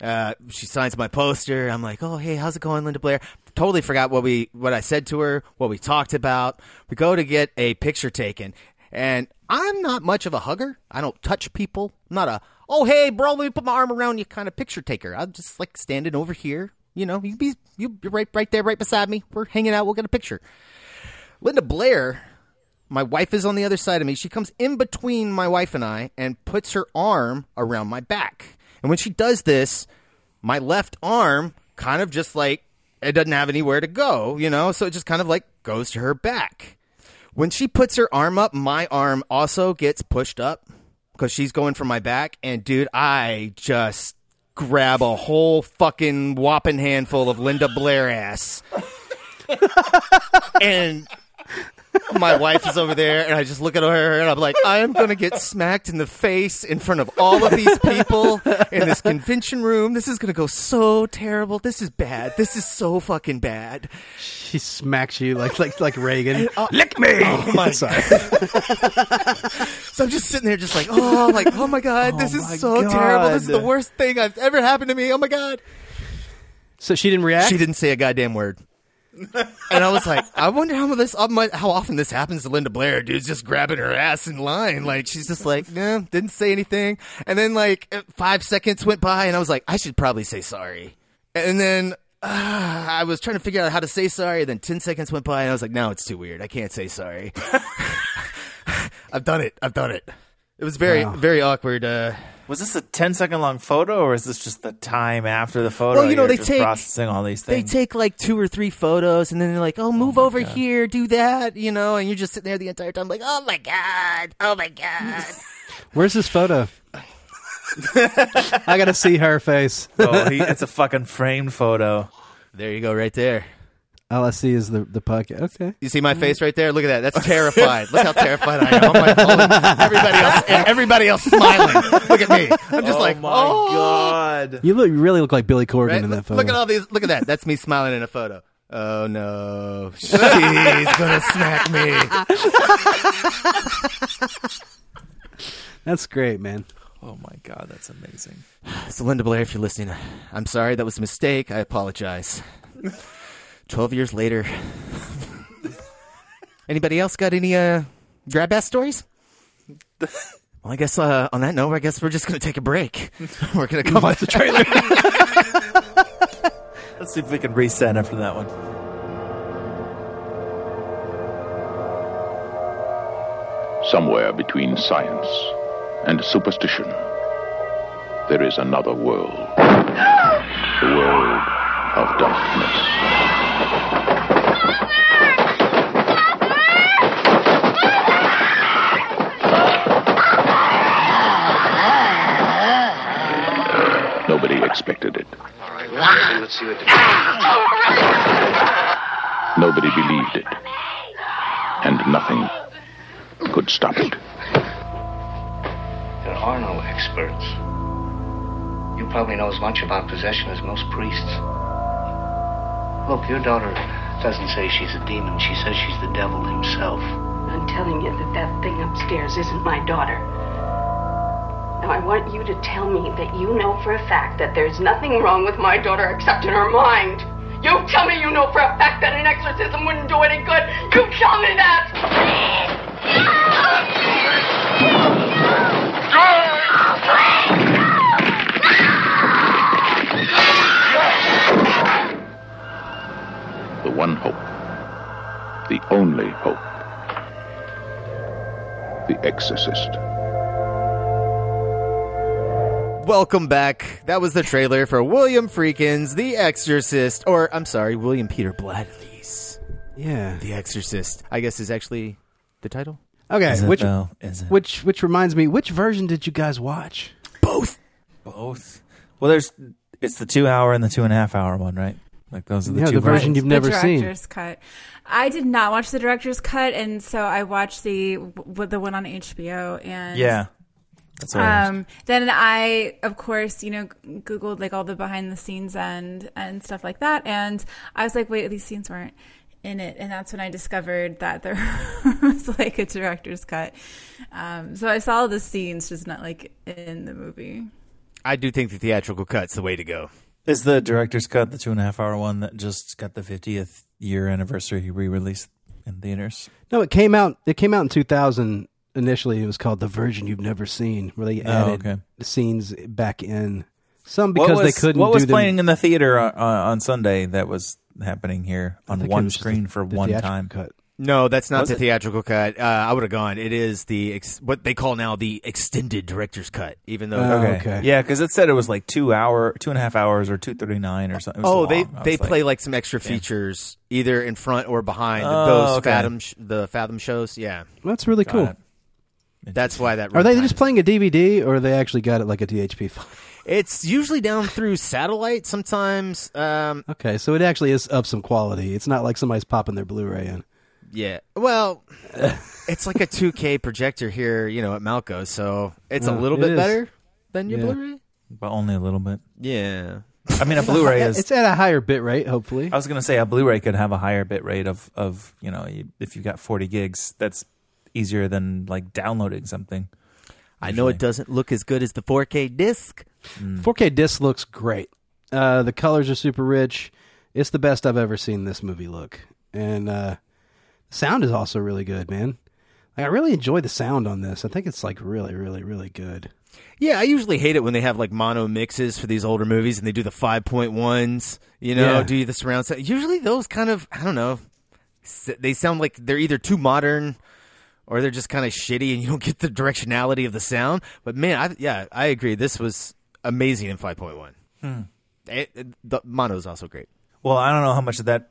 Uh, she signs my poster. I'm like, oh, hey, how's it going, Linda Blair? Totally forgot what we what I said to her, what we talked about. We go to get a picture taken, and I'm not much of a hugger. I don't touch people. I'm not a oh hey bro, let me put my arm around you kind of picture taker. I'm just like standing over here. You know, you be you you're right right there, right beside me. We're hanging out. We'll get a picture. Linda Blair, my wife is on the other side of me. She comes in between my wife and I and puts her arm around my back. And when she does this, my left arm kind of just like it doesn't have anywhere to go, you know, so it just kind of like goes to her back. When she puts her arm up, my arm also gets pushed up because she's going for my back. And dude, I just grab a whole fucking whopping handful of Linda Blair ass. *laughs* and my wife is over there, and I just look at her, and I'm like, I am going to get smacked in the face in front of all of these people in this convention room. This is going to go so terrible. This is bad. This is so fucking bad. She smacks you like like like Regan. Uh, Lick me. Oh my *laughs* Sorry. *laughs* So I'm just sitting there, just like, oh, like, oh my god, this Oh is my so terrible. This is the worst thing I've ever happened to me. Oh my god. So she didn't react. She didn't say a goddamn word. And I was like, I wonder how this how often this happens to Linda Blair. Dude's just grabbing her ass in line, like she's just like, nah, didn't say anything. And then like five seconds went by, and I was like, I should probably say sorry. And then uh, I was trying to figure out how to say sorry. And Then ten seconds went by, and I was like, no, it's too weird. I can't say sorry. *laughs* *laughs* I've done it. I've done it. It was very Wow. very awkward. Uh, Was this a 10 second long photo, or is this just the time after the photo? Well, you know, You're they take- processing all these things. they take like two or three photos and then they're like, "Oh, move oh over here, do that," you know, and you're just sitting there the entire time like, "Oh my god, oh my god." *laughs* Where's this photo? *laughs* I gotta see her face. oh, he, it's a fucking framed photo. there you go, right there. All I see is the the podcast. Okay. You see my face right there? Look at that. That's *laughs* terrified. Look how terrified I am. I'm like, holding- *laughs* everybody else, everybody else smiling. Look at me. I'm just like, oh like, my oh. god. You look you really look like Billy Corgan Right? in that photo. look at all these. Look at that. That's me smiling in a photo. Oh no, she's gonna smack me. That's great, man. Oh my god, that's amazing. So Linda Blair, if you're listening, I'm sorry that was a mistake. I apologize. Twelve years later. Anybody else got any uh, grab ass stories? Well, I guess uh, on that note, I guess we're just gonna take a break. *laughs* we're gonna come on the trailer. *laughs* Let's see if we can reset after that one. Somewhere between science and superstition, there is another world. The world of darkness. Nobody expected it. Nobody believed it. And nothing could stop it. There are no experts. You probably know as much about possession as most priests. Look, your daughter doesn't say she's a demon. She says she's the devil himself. I'm telling you that that thing upstairs isn't my daughter. Now, I want you to tell me that you know for a fact that there's nothing wrong with my daughter except in her mind. You tell me you know for a fact that an exorcism wouldn't do any good. You tell me that! The The only hope. The Exorcist. Welcome back. That was the trailer for William Friedkin's The Exorcist, or I'm sorry, William Peter Blatty's Yeah. The Exorcist. I guess is actually the title. Okay, Is it, which though? Is it? which which reminds me, which version did you guys watch? Both. Both. Well, there's it's the two hour and the two and a half hour one, right? Like those are the Yeah, two the version versions. you've never the seen. director's cut. I did not watch the director's cut, and so I watched the w- the one on HBO. And Yeah. That's what um, then I, of course, you know, googled like all the behind the scenes and and stuff like that, and I was like, wait, these scenes weren't in it, and that's when I discovered that there *laughs* was like a director's cut. Um, so I saw the scenes, just not like in the movie. I do think the theatrical cut's the way to go. Is the director's cut the two and a half hour one that just got the 50th year anniversary re-release in theaters? No, it came out. It came out in 2000. Initially, it was called "The Version You've Never Seen," where they Oh, added okay. the scenes back in. Some because was- they couldn't. What was them- playing in the theater on, on Sunday that was happening here on one screen the- for the one time? Cut. No, that's not Was the it? theatrical cut. Uh, I would have gone. It is the ex- what they call now the extended director's cut. Even though, Oh, Okay. okay. Yeah, because it said it was like two hour, two and a half hours, or two thirty nine, or something. Oh, they they like- play like some extra features either in front or behind Oh, those okay. Fathom sh- the Fathom shows. Yeah, That's really Got cool. it. that's why that. Are they just playing a DVD, or they actually got it like a DCP file? It's usually down through satellite. Sometimes, um, Okay, so it actually is of some quality. It's not like somebody's popping their Blu-ray in. Yeah. Well, *laughs* it's like a 2K projector here, you know, at Malco, so it's a Oh, little it bit is. better than your Yeah. Blu-ray. but only a little bit. Yeah. I mean, a Blu-ray is. It's at a higher bit rate, hopefully. I was gonna say a Blu-ray could have a higher bit rate of of you know if you got forty gigs, that's easier than like downloading something. I know it doesn't look as good as the 4K disc. 4K disc looks great. Uh, the colors are super rich. It's the best I've ever seen this movie look, and uh, the sound is also really good, man. Like, I really enjoy the sound on this. I think it's like really, really, really good. Yeah, I usually hate it when they have like mono mixes for these older movies and they do the 5.1s, you know, Yeah. do the surround sound. Usually those kind of, I don't know, they sound like they're either too modern or they're just kind of shitty and *laughs* you don't get the directionality of the sound. But man, I, yeah, I agree. This was amazing in 5.1. Hmm. It, it- the mono is also great. Well, I don't know how much of that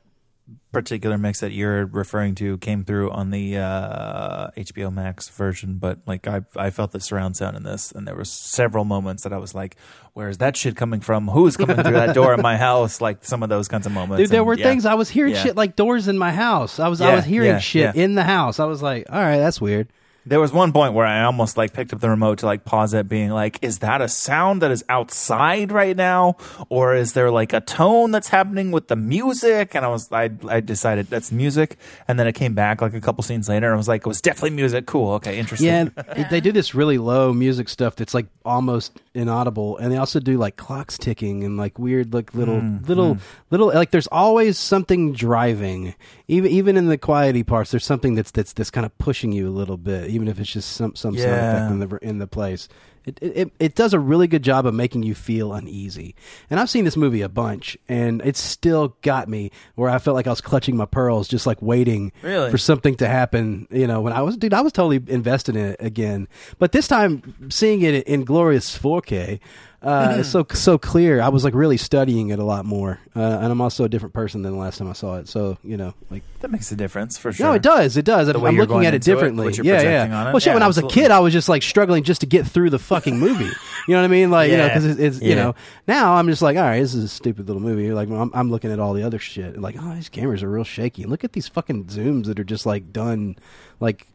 particular mix that you're referring to came through on the uh, HBO Max version, but like I, I felt the surround sound in this, and there were several moments that I was like, "Where is that shit coming from? Who's coming through that door in my *laughs* house?" Like some of those kinds of moments. Dude, there and were yeah. things I was hearing Yeah. shit like doors in my house. I was I was hearing yeah, shit yeah. in the house. I was like, all right, that's weird. There was one point where I almost like picked up the remote to like pause it, being like, "Is that a sound that is outside right now, or is there like a tone that's happening with the music?" And I was, I, I decided that's music, and then it came back like a couple scenes later, and I was like, "It was definitely music. Cool, okay, interesting." Yeah, *laughs* they do this really low music stuff that's like almost inaudible, and they also do like clocks ticking and like weird, like little, Mm, little, mm. little. Like there's always something driving, even even in the quiety parts. There's something that's that's that's kind of pushing you a little bit, even if it's just some some sound effect in the in the place. It, it it- it does a really good job of making you feel uneasy. And I've seen this movie a bunch, and it still got me where I felt like I was clutching my pearls, just like waiting Really? for something to happen. You know, when I was, dude, I was totally invested in it again. But this time, seeing it in glorious 4K, uh, it's so so clear. I was like really studying it a lot more, uh, and I'm also a different person than the last time I saw it. So you know, like. that makes a difference for sure. No, it does. It does. The I'm way you're looking at it into it, differently. what you're yeah, yeah. on it. Well, shit. Yeah, when I was absolutely. a kid, I was just like struggling just to get through the fucking movie. *laughs* You know what I mean? Like, you know, because it's, it's you know. Now I'm just like, all right, this is a stupid little movie. Like, I'm, I'm looking at all the other shit. Like, oh, these cameras are real shaky. Look at these fucking zooms that are just like done, like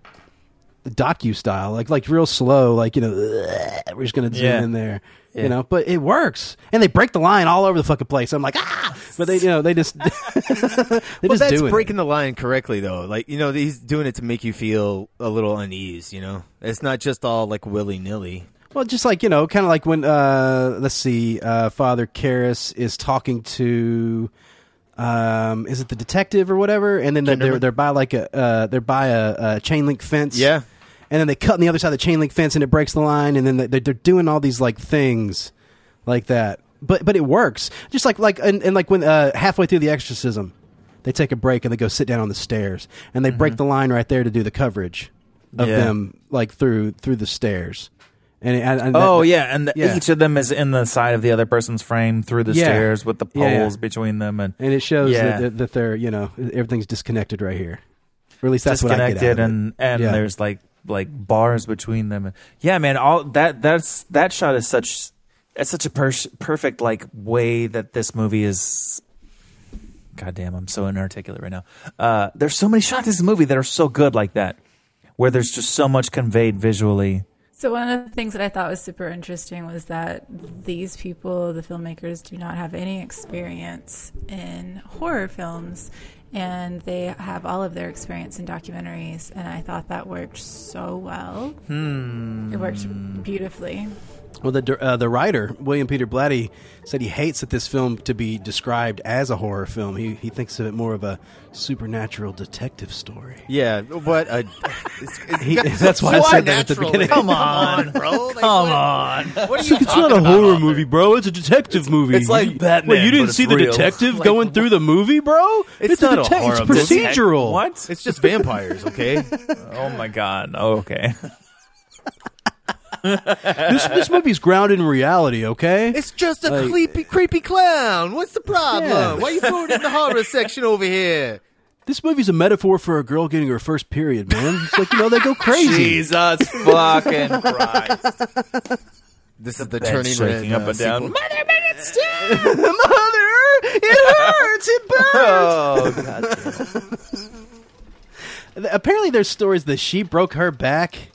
docu style, like like real slow. Like, you know, we're just gonna zoom Yeah. in there. Yeah. You know, but it works, and they break the line all over the fucking place. I'm like, ah, but they, you know, they just, *laughs* they well, just that's doing it. breaking the line correctly, though. Like, you know, he's doing it to make you feel a little unease, you know? It's not just all like willy nilly. Well, just like you know, kind of like when uh, let's see, uh, Father Karras is talking to, um, is it the detective or whatever? And then they're remember. they're by like a uh, they're by a, a chain link fence. Yeah. And then they cut on the other side of the chain link fence, and it breaks the line. And then they- they're, they're doing all these like things like that. But but it works. Just like like and, and like when uh, halfway through the exorcism, they take a break and they go sit down on the stairs, and they break the line right there to do the coverage of Mm-hmm. Yeah. them like through through the stairs. And, and, and Oh that- yeah, and the, yeah. each of them is in the side of the other person's frame through the Yeah. stairs with the poles between them, and and it shows that, that, they're you know everything's disconnected right here, or at least that's what I get out of it. and and there's like like bars between them. Yeah, man, all that that's that shot is such it's such a per- perfect like way that this movie is God damn, I'm so inarticulate right now. Uh, there's so many shots in this movie that are so good like that, where there's just so much conveyed visually. So one of the things that I thought was super interesting was that these people, the filmmakers, do not have any experience in horror films, and they have all of their experience in documentaries. And I thought that worked so well. Hmm. It worked beautifully. Well, the uh, the writer William Peter Blatty said he hates that this film to be described as a horror film. He he thinks of it more of a supernatural detective story. Yeah, what a. It's, it's, He- it's *laughs* that's why I said that at the beginning. Come on, bro. Like, Come on. What are you it's talking not a about, horror Arthur? movie, bro. It's a detective movie. it's like You- Batman, Wait, you didn't it's see the real. detective *laughs* Like, going through the movie, bro? It's a not a detec- horror It's movie. procedural. What? It's just vampires, okay? *laughs* Oh my god. Oh, okay. *laughs* this this movie's grounded in reality. Okay. It's just a Like- creepy, creepy clown. What's the problem? Yeah. Why you throwing it in the horror *laughs* section over here? This movie's a metaphor for a girl getting her first period, man. It's like you know they go crazy. Jesus fucking Christ. This is the Bed's turning shaking red, up uh, and down. sequel. *laughs* Mother, it hurts. It burns. Oh god. Apparently, there's stories that she broke her back.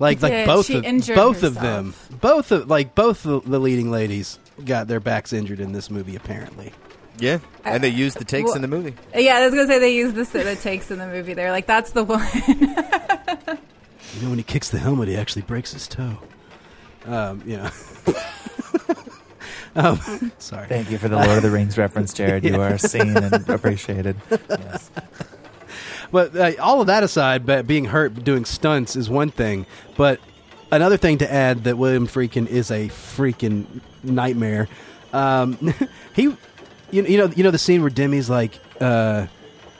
Like, like both of injured both of them, both of like both of the leading ladies got their backs injured in this movie. Apparently, Yeah, and they used the takes Well- in the movie. Yeah, I was gonna say they used the the takes in the movie. They're like, that's the one. *laughs* you know when he kicks the helmet, he actually breaks his toe. Um, you know. *laughs* um, sorry. Thank you for the Lord of the Rings reference, Jared. You *laughs* Yeah. are seen and appreciated. Yes. But uh, all of that aside, but being hurt doing stunts is one thing. But another thing to add that William Friedkin is a freaking nightmare. Um, *laughs* he, you, you know, you know the scene where Demi's like, uh,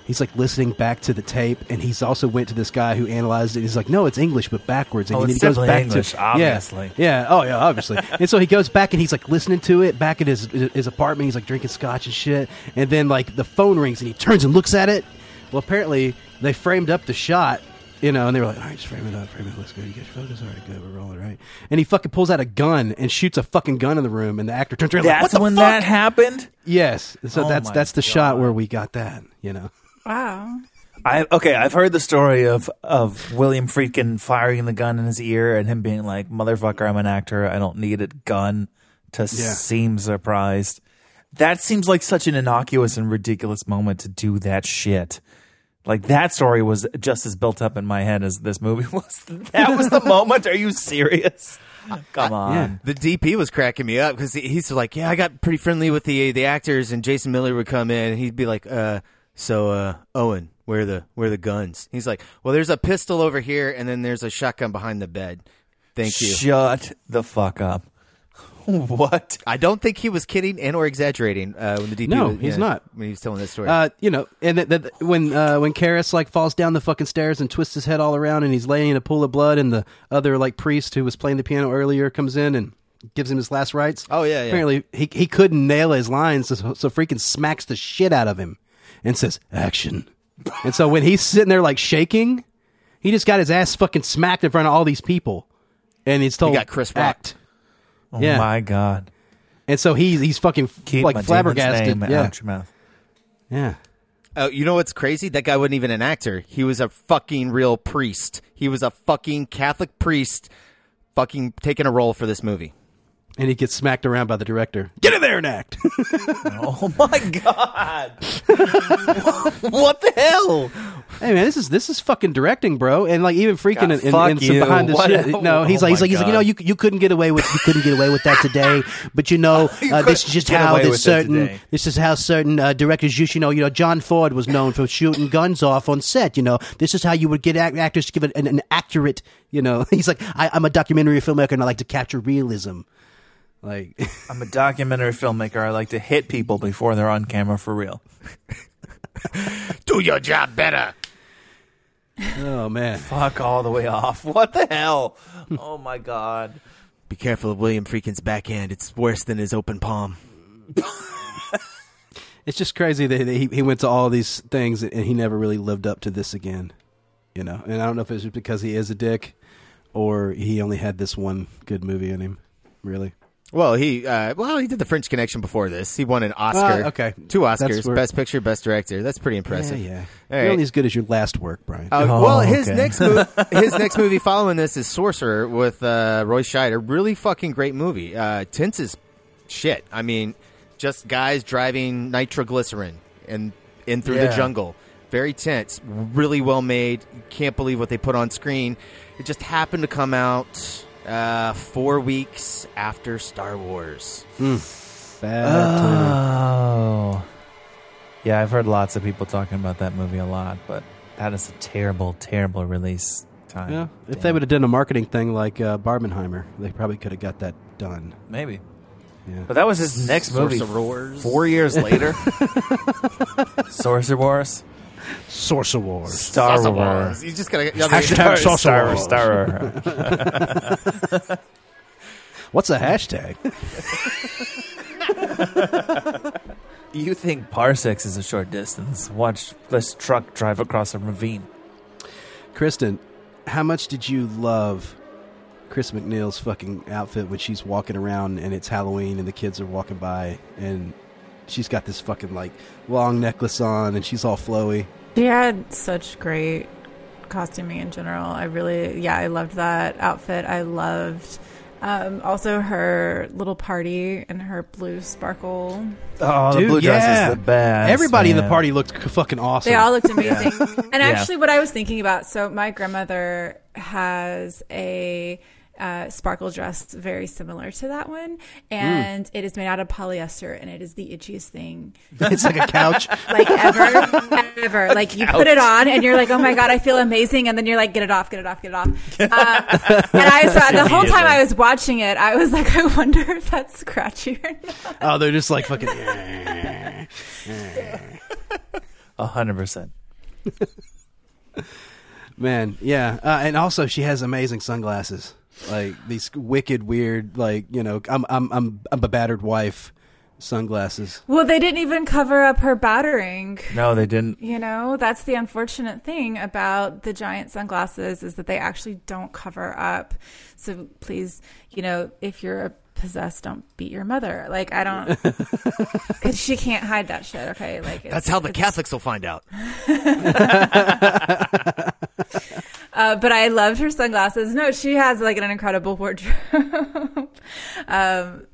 he's like listening back to the tape, and he's also went to this guy who analyzed it. He's like, no, it's English, but backwards. And Oh, he it's goes back English, to obviously. Yeah, yeah, oh yeah, obviously. *laughs* and so he goes back and he's like listening to it back at his his apartment. He's like drinking scotch and shit. And then like the phone rings and he turns and looks at it. Well, apparently they framed up the shot, you know, and they were like, "All right, just frame it up, frame it. Looks good. You get your photos. All right, good. We're rolling, right?" And he fucking pulls out a gun and shoots a fucking gun in the room, and the actor turns around. like, what That's the when fuck? that happened. Yes. So Oh that's my that's the shot where we got that. You know. wow. I okay, I've heard the story of of William Friedkin firing the gun in his ear and him being like, "Motherfucker, I'm an actor. I don't need a gun to seem surprised." That seems like such an innocuous and ridiculous moment to do that shit. Like that story was just as built up in my head as this movie *laughs* was. That was the moment. Are you serious? Come on. The DP was cracking me up because he's like, "Yeah, I got pretty friendly with the the actors," and Jason Miller would come in and he'd be like, "Uh, so uh, Owen, where the where are the guns?" He's like, "Well, there's a pistol over here, and then there's a shotgun behind the bed." Thank you. Shut the fuck up. *laughs* What? I don't think he was kidding and or exaggerating uh, when the DP. No, was, he's yeah, not. when he was telling this story. Uh, you know, and that that when uh, when Karras like falls down the fucking stairs and twists his head all around, and he's laying in a pool of blood, and the other like priest who was playing the piano earlier comes in and gives him his last rites. Oh, yeah, yeah. Apparently, he he couldn't nail his lines, so, so Friedkin smacks the shit out of him and says action. and so when he's sitting there like shaking, he just got his ass fucking smacked in front of all these people, and he's told got Chris act. Oh Yeah. my god. And so he's he's fucking Keep like my demon's flabbergasted. name yeah, out your mouth. yeah. Oh, you know what's crazy? That guy wasn't even an actor. He was a fucking real priest. He was a fucking Catholic priest, fucking taking a role for this movie. And he gets smacked around by the director. Get in there and act. *laughs* Oh my god. *laughs* what the hell? Hey man, this is this is fucking directing, bro, and like even freaking God, in, in, in some behind the What- shit. No, he's oh like he's like he's like you know you you couldn't get away with you couldn't get away with that today, but you know *laughs* You uh, this is just how this certain this is how certain uh, directors used. You know, you know John Ford was known for shooting guns off on set. You know, this is how you would get act- actors to give it an, an accurate. You know, he's like I, I'm a documentary filmmaker and I like to capture realism. Like *laughs* I'm a documentary filmmaker. I like to hit people before they're on camera for real. Do your job better. oh man, Fuck all the way off. What the hell? oh my god. Be careful of William Friedkin's backhand. It's worse than his open palm. it's it's just crazy that he he went to all these things and he never really lived up to this again. You know, and I don't know if it's just because he is a dick, or he only had this one good movie in him. Really. Well, he uh, well he did the French Connection before this. He won an Oscar. Uh, okay. two Oscars: where- Best Picture, Best Director. That's pretty impressive. Yeah, yeah. You're only as good as your last work, Brian. Uh, Oh, well, his okay. next movie, *laughs* his next movie following this is Sorcerer with uh, Roy Scheider. Really fucking great movie. Uh, tense as shit. I mean, just guys driving nitroglycerin and in through the jungle. Very tense. Really well made. Can't believe what they put on screen. It just happened to come out uh, four weeks after Star Wars. Bad timing. Oh. Yeah, I've heard lots of people talking about that movie a lot, but that is a terrible, terrible release time. Yeah, if they would have done a marketing thing like uh, Barbenheimer, they probably could have got that done. Maybe. Yeah. But that was his next movie. Sorcerer Wars. Four years later. *laughs* Sorcerer Wars. Sorcerer Wars. Star Wars. Wars. You just gotta. Hashtag Star, Salsa Star, Wars. Star. *laughs* *laughs* What's a hashtag? *laughs* You think parsecs is a short distance? Watch this truck drive across a ravine. Kristen, how much did you love Chris MacNeil's fucking outfit when she's walking around and it's Halloween and the kids are walking by and she's got this fucking like long necklace on and she's all flowy. She had such great costuming in general. I really, yeah, I loved that outfit. I loved um, also her little party and her blue sparkle. Oh, the Dude, blue dress is the best. Everybody in the party looked fucking awesome. They all looked amazing. And Yeah. actually, what I was thinking about so, my grandmother has a uh, sparkle dress very similar to that one. And it is made out of polyester, and it is the itchiest thing *laughs* it's like a couch. *laughs* like ever, ever. *laughs* Like you put it on and you're like, oh my god, I feel amazing, and then you're like, get it off, get it off, get it off. Um, and I so the whole time I was watching it, I was like, I wonder if that's scratchy or not. Oh, they're just like fucking. A hundred percent. Man, yeah, uh, and also she has amazing sunglasses, like these wicked, weird, like you know, I'm I'm I'm I'm a battered wife sunglasses. Well, they didn't even cover up her battering. No, they didn't. You know, that's the unfortunate thing about the giant sunglasses is that they actually don't cover up. So please, you know, if you're possessed, don't beat your mother. Like I don't, *laughs* because she can't hide that shit. Okay, like it's, That's how the it's- Catholics will find out. *laughs* *laughs* Uh, but I loved her sunglasses. No, she has like an incredible wardrobe. *laughs* um,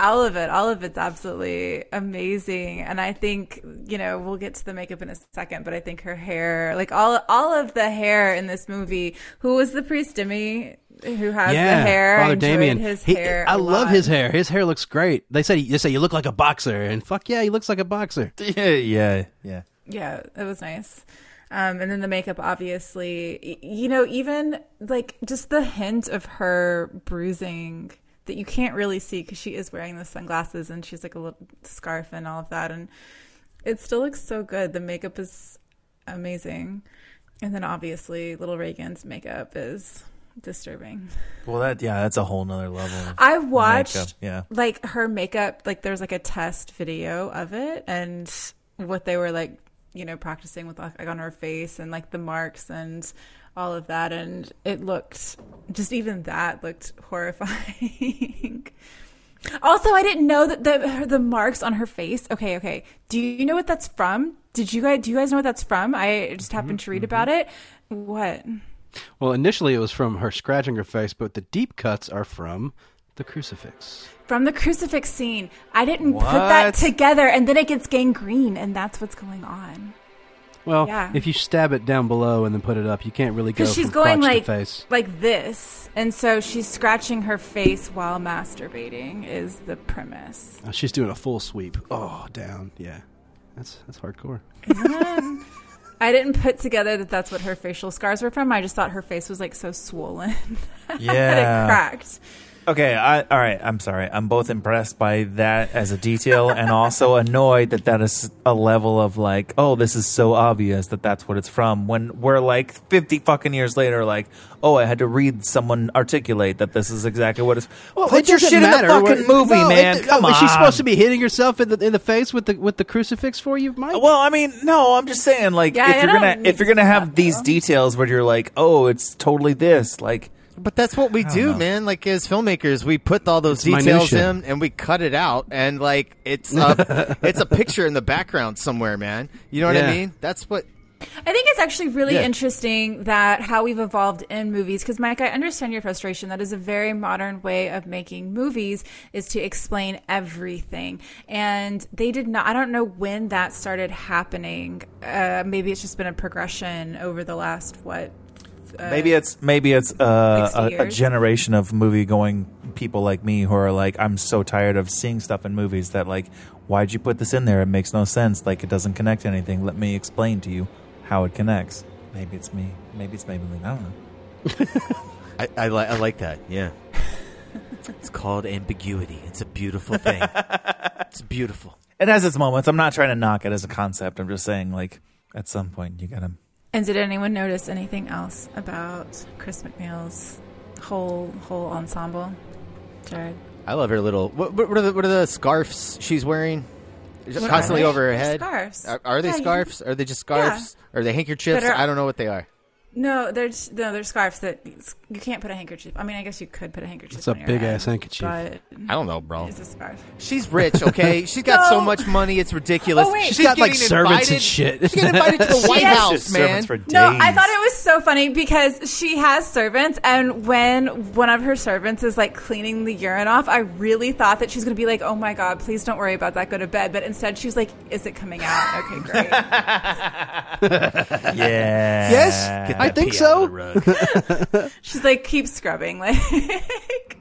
all of it, all of it's absolutely amazing. And I think you know we'll get to the makeup in a second, but I think her hair, like all all of the hair in this movie. Who was the priest, Demi? Who has yeah, the hair? I Father Damien. His He- hair. I a love lot. his hair. His hair looks great. They say they say you look like a boxer, and fuck yeah, he looks like a boxer. *laughs* Yeah, yeah, yeah. Yeah, it was nice. Um, and then the makeup, obviously, you know, even like just the hint of her bruising that you can't really see because she is wearing the sunglasses and she's like a little scarf and all of that. And it still looks so good. The makeup is amazing. And then obviously, little Regan's makeup is disturbing. Well, that yeah, that's a whole nother level. I watched makeup, Yeah. like her makeup, like there's like a test video of it and what they were like, you know, practicing with like on her face and like the marks and all of that. And it looked just even that looked horrifying. *laughs* also, I didn't know that the the marks on her face. Okay, okay. Do you know what that's from? Did you guys do you guys know what that's from? I just mm-hmm, happened to read mm-hmm. about it. What? Well, initially it was from her scratching her face, but the deep cuts are from the crucifix. From the crucifix scene. I didn't put that together, and then it gets gangrene, and that's what's going on. Well, Yeah. if you stab it down below and then put it up, you can't really go Because she's going like like this, and so she's scratching her face while masturbating. Is the premise? Uh, She's doing a full sweep. Oh, down. Yeah, that's that's hardcore. *laughs* I didn't put together that that's what her facial scars were from. I just thought her face was like so swollen. *laughs* that Yeah. it cracked. Okay, I, all right. I'm sorry. I'm both impressed by that as a detail, *laughs* and also annoyed that that is a level of like, oh, this is so obvious that that's what it's from. When we're like 50 fucking years later, like, oh, I had to read someone articulate that this is exactly what it's. Well, Put it your shit matter. in the fucking What- movie, no, man. it- Come oh, on. Is she supposed to be hitting herself in the in the face with the with the crucifix for you, Mike? Well, I mean, no, I'm just saying, like, Yeah, if I you're don't gonna if you're gonna have these details where you're like, oh, it's totally this, like, But that's what we don't know. man. Like as filmmakers, we put all those It's details minutia. in and we cut it out, and like it's a, *laughs* it's a picture in the background somewhere, man. You know what Yeah. I mean? That's what. I think it's actually really Yeah. interesting that how we've evolved in movies. Because, Mike, I understand your frustration. That is a very modern way of making movies is to explain everything. And they did not. I don't know when that started happening. Uh, maybe it's just been a progression over the last what. Uh, maybe it's maybe it's uh, a, a generation of movie going people like me who are like, I'm so tired of seeing stuff in movies that like, why'd you put this in there? It makes no sense. Like, it doesn't connect to anything. Let me explain to you how it connects. Maybe it's me. Maybe it's Maybelline. I don't know. *laughs* I, I, li- I like that. Yeah. *laughs* it's called ambiguity. It's a beautiful thing. it's beautiful. It has its moments. I'm not trying to knock it as a concept. I'm just saying, like, at some point, you gotta. And did anyone notice anything else about Chris MacNeil's whole whole ensemble, Jared? I love her little. What, what, are, the, what are the scarves she's wearing? What constantly over her head. scarves. Are, are they Yeah, you- scarves? Are they just scarves? Are they handkerchiefs? Are- I don't know what they are. No, there's no, there's scarves that you can't put a handkerchief. I mean, I guess you could put a handkerchief. It's a on your big head, ass handkerchief. But I don't know, bro. It's a scarf. She's rich, okay? *laughs* She's got so much money, it's oh, ridiculous. Oh, wait. She's She's got, like, getting servants and shit. She's getting invited to the *laughs* White has- House, Just man. for days. No, I thought it was so funny because she has servants, and when one of her servants is like cleaning the urine off, I really thought that she's going to be like, "Oh my god, please don't worry about that. Go to bed." But instead, she's like, "Is it coming out? Okay, great." *laughs* Yeah. Yes, Get I think pee so. of the rug. *laughs* she's like, "Keep scrubbing." *laughs* Like,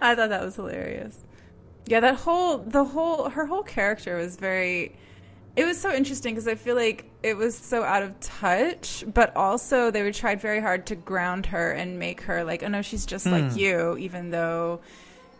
I thought that was hilarious. Yeah, that whole the whole her whole character was very. It was so interesting because I feel like it was so out of touch, but also they were tried very hard to ground her and make her like, oh no, she's just like hmm. you, even though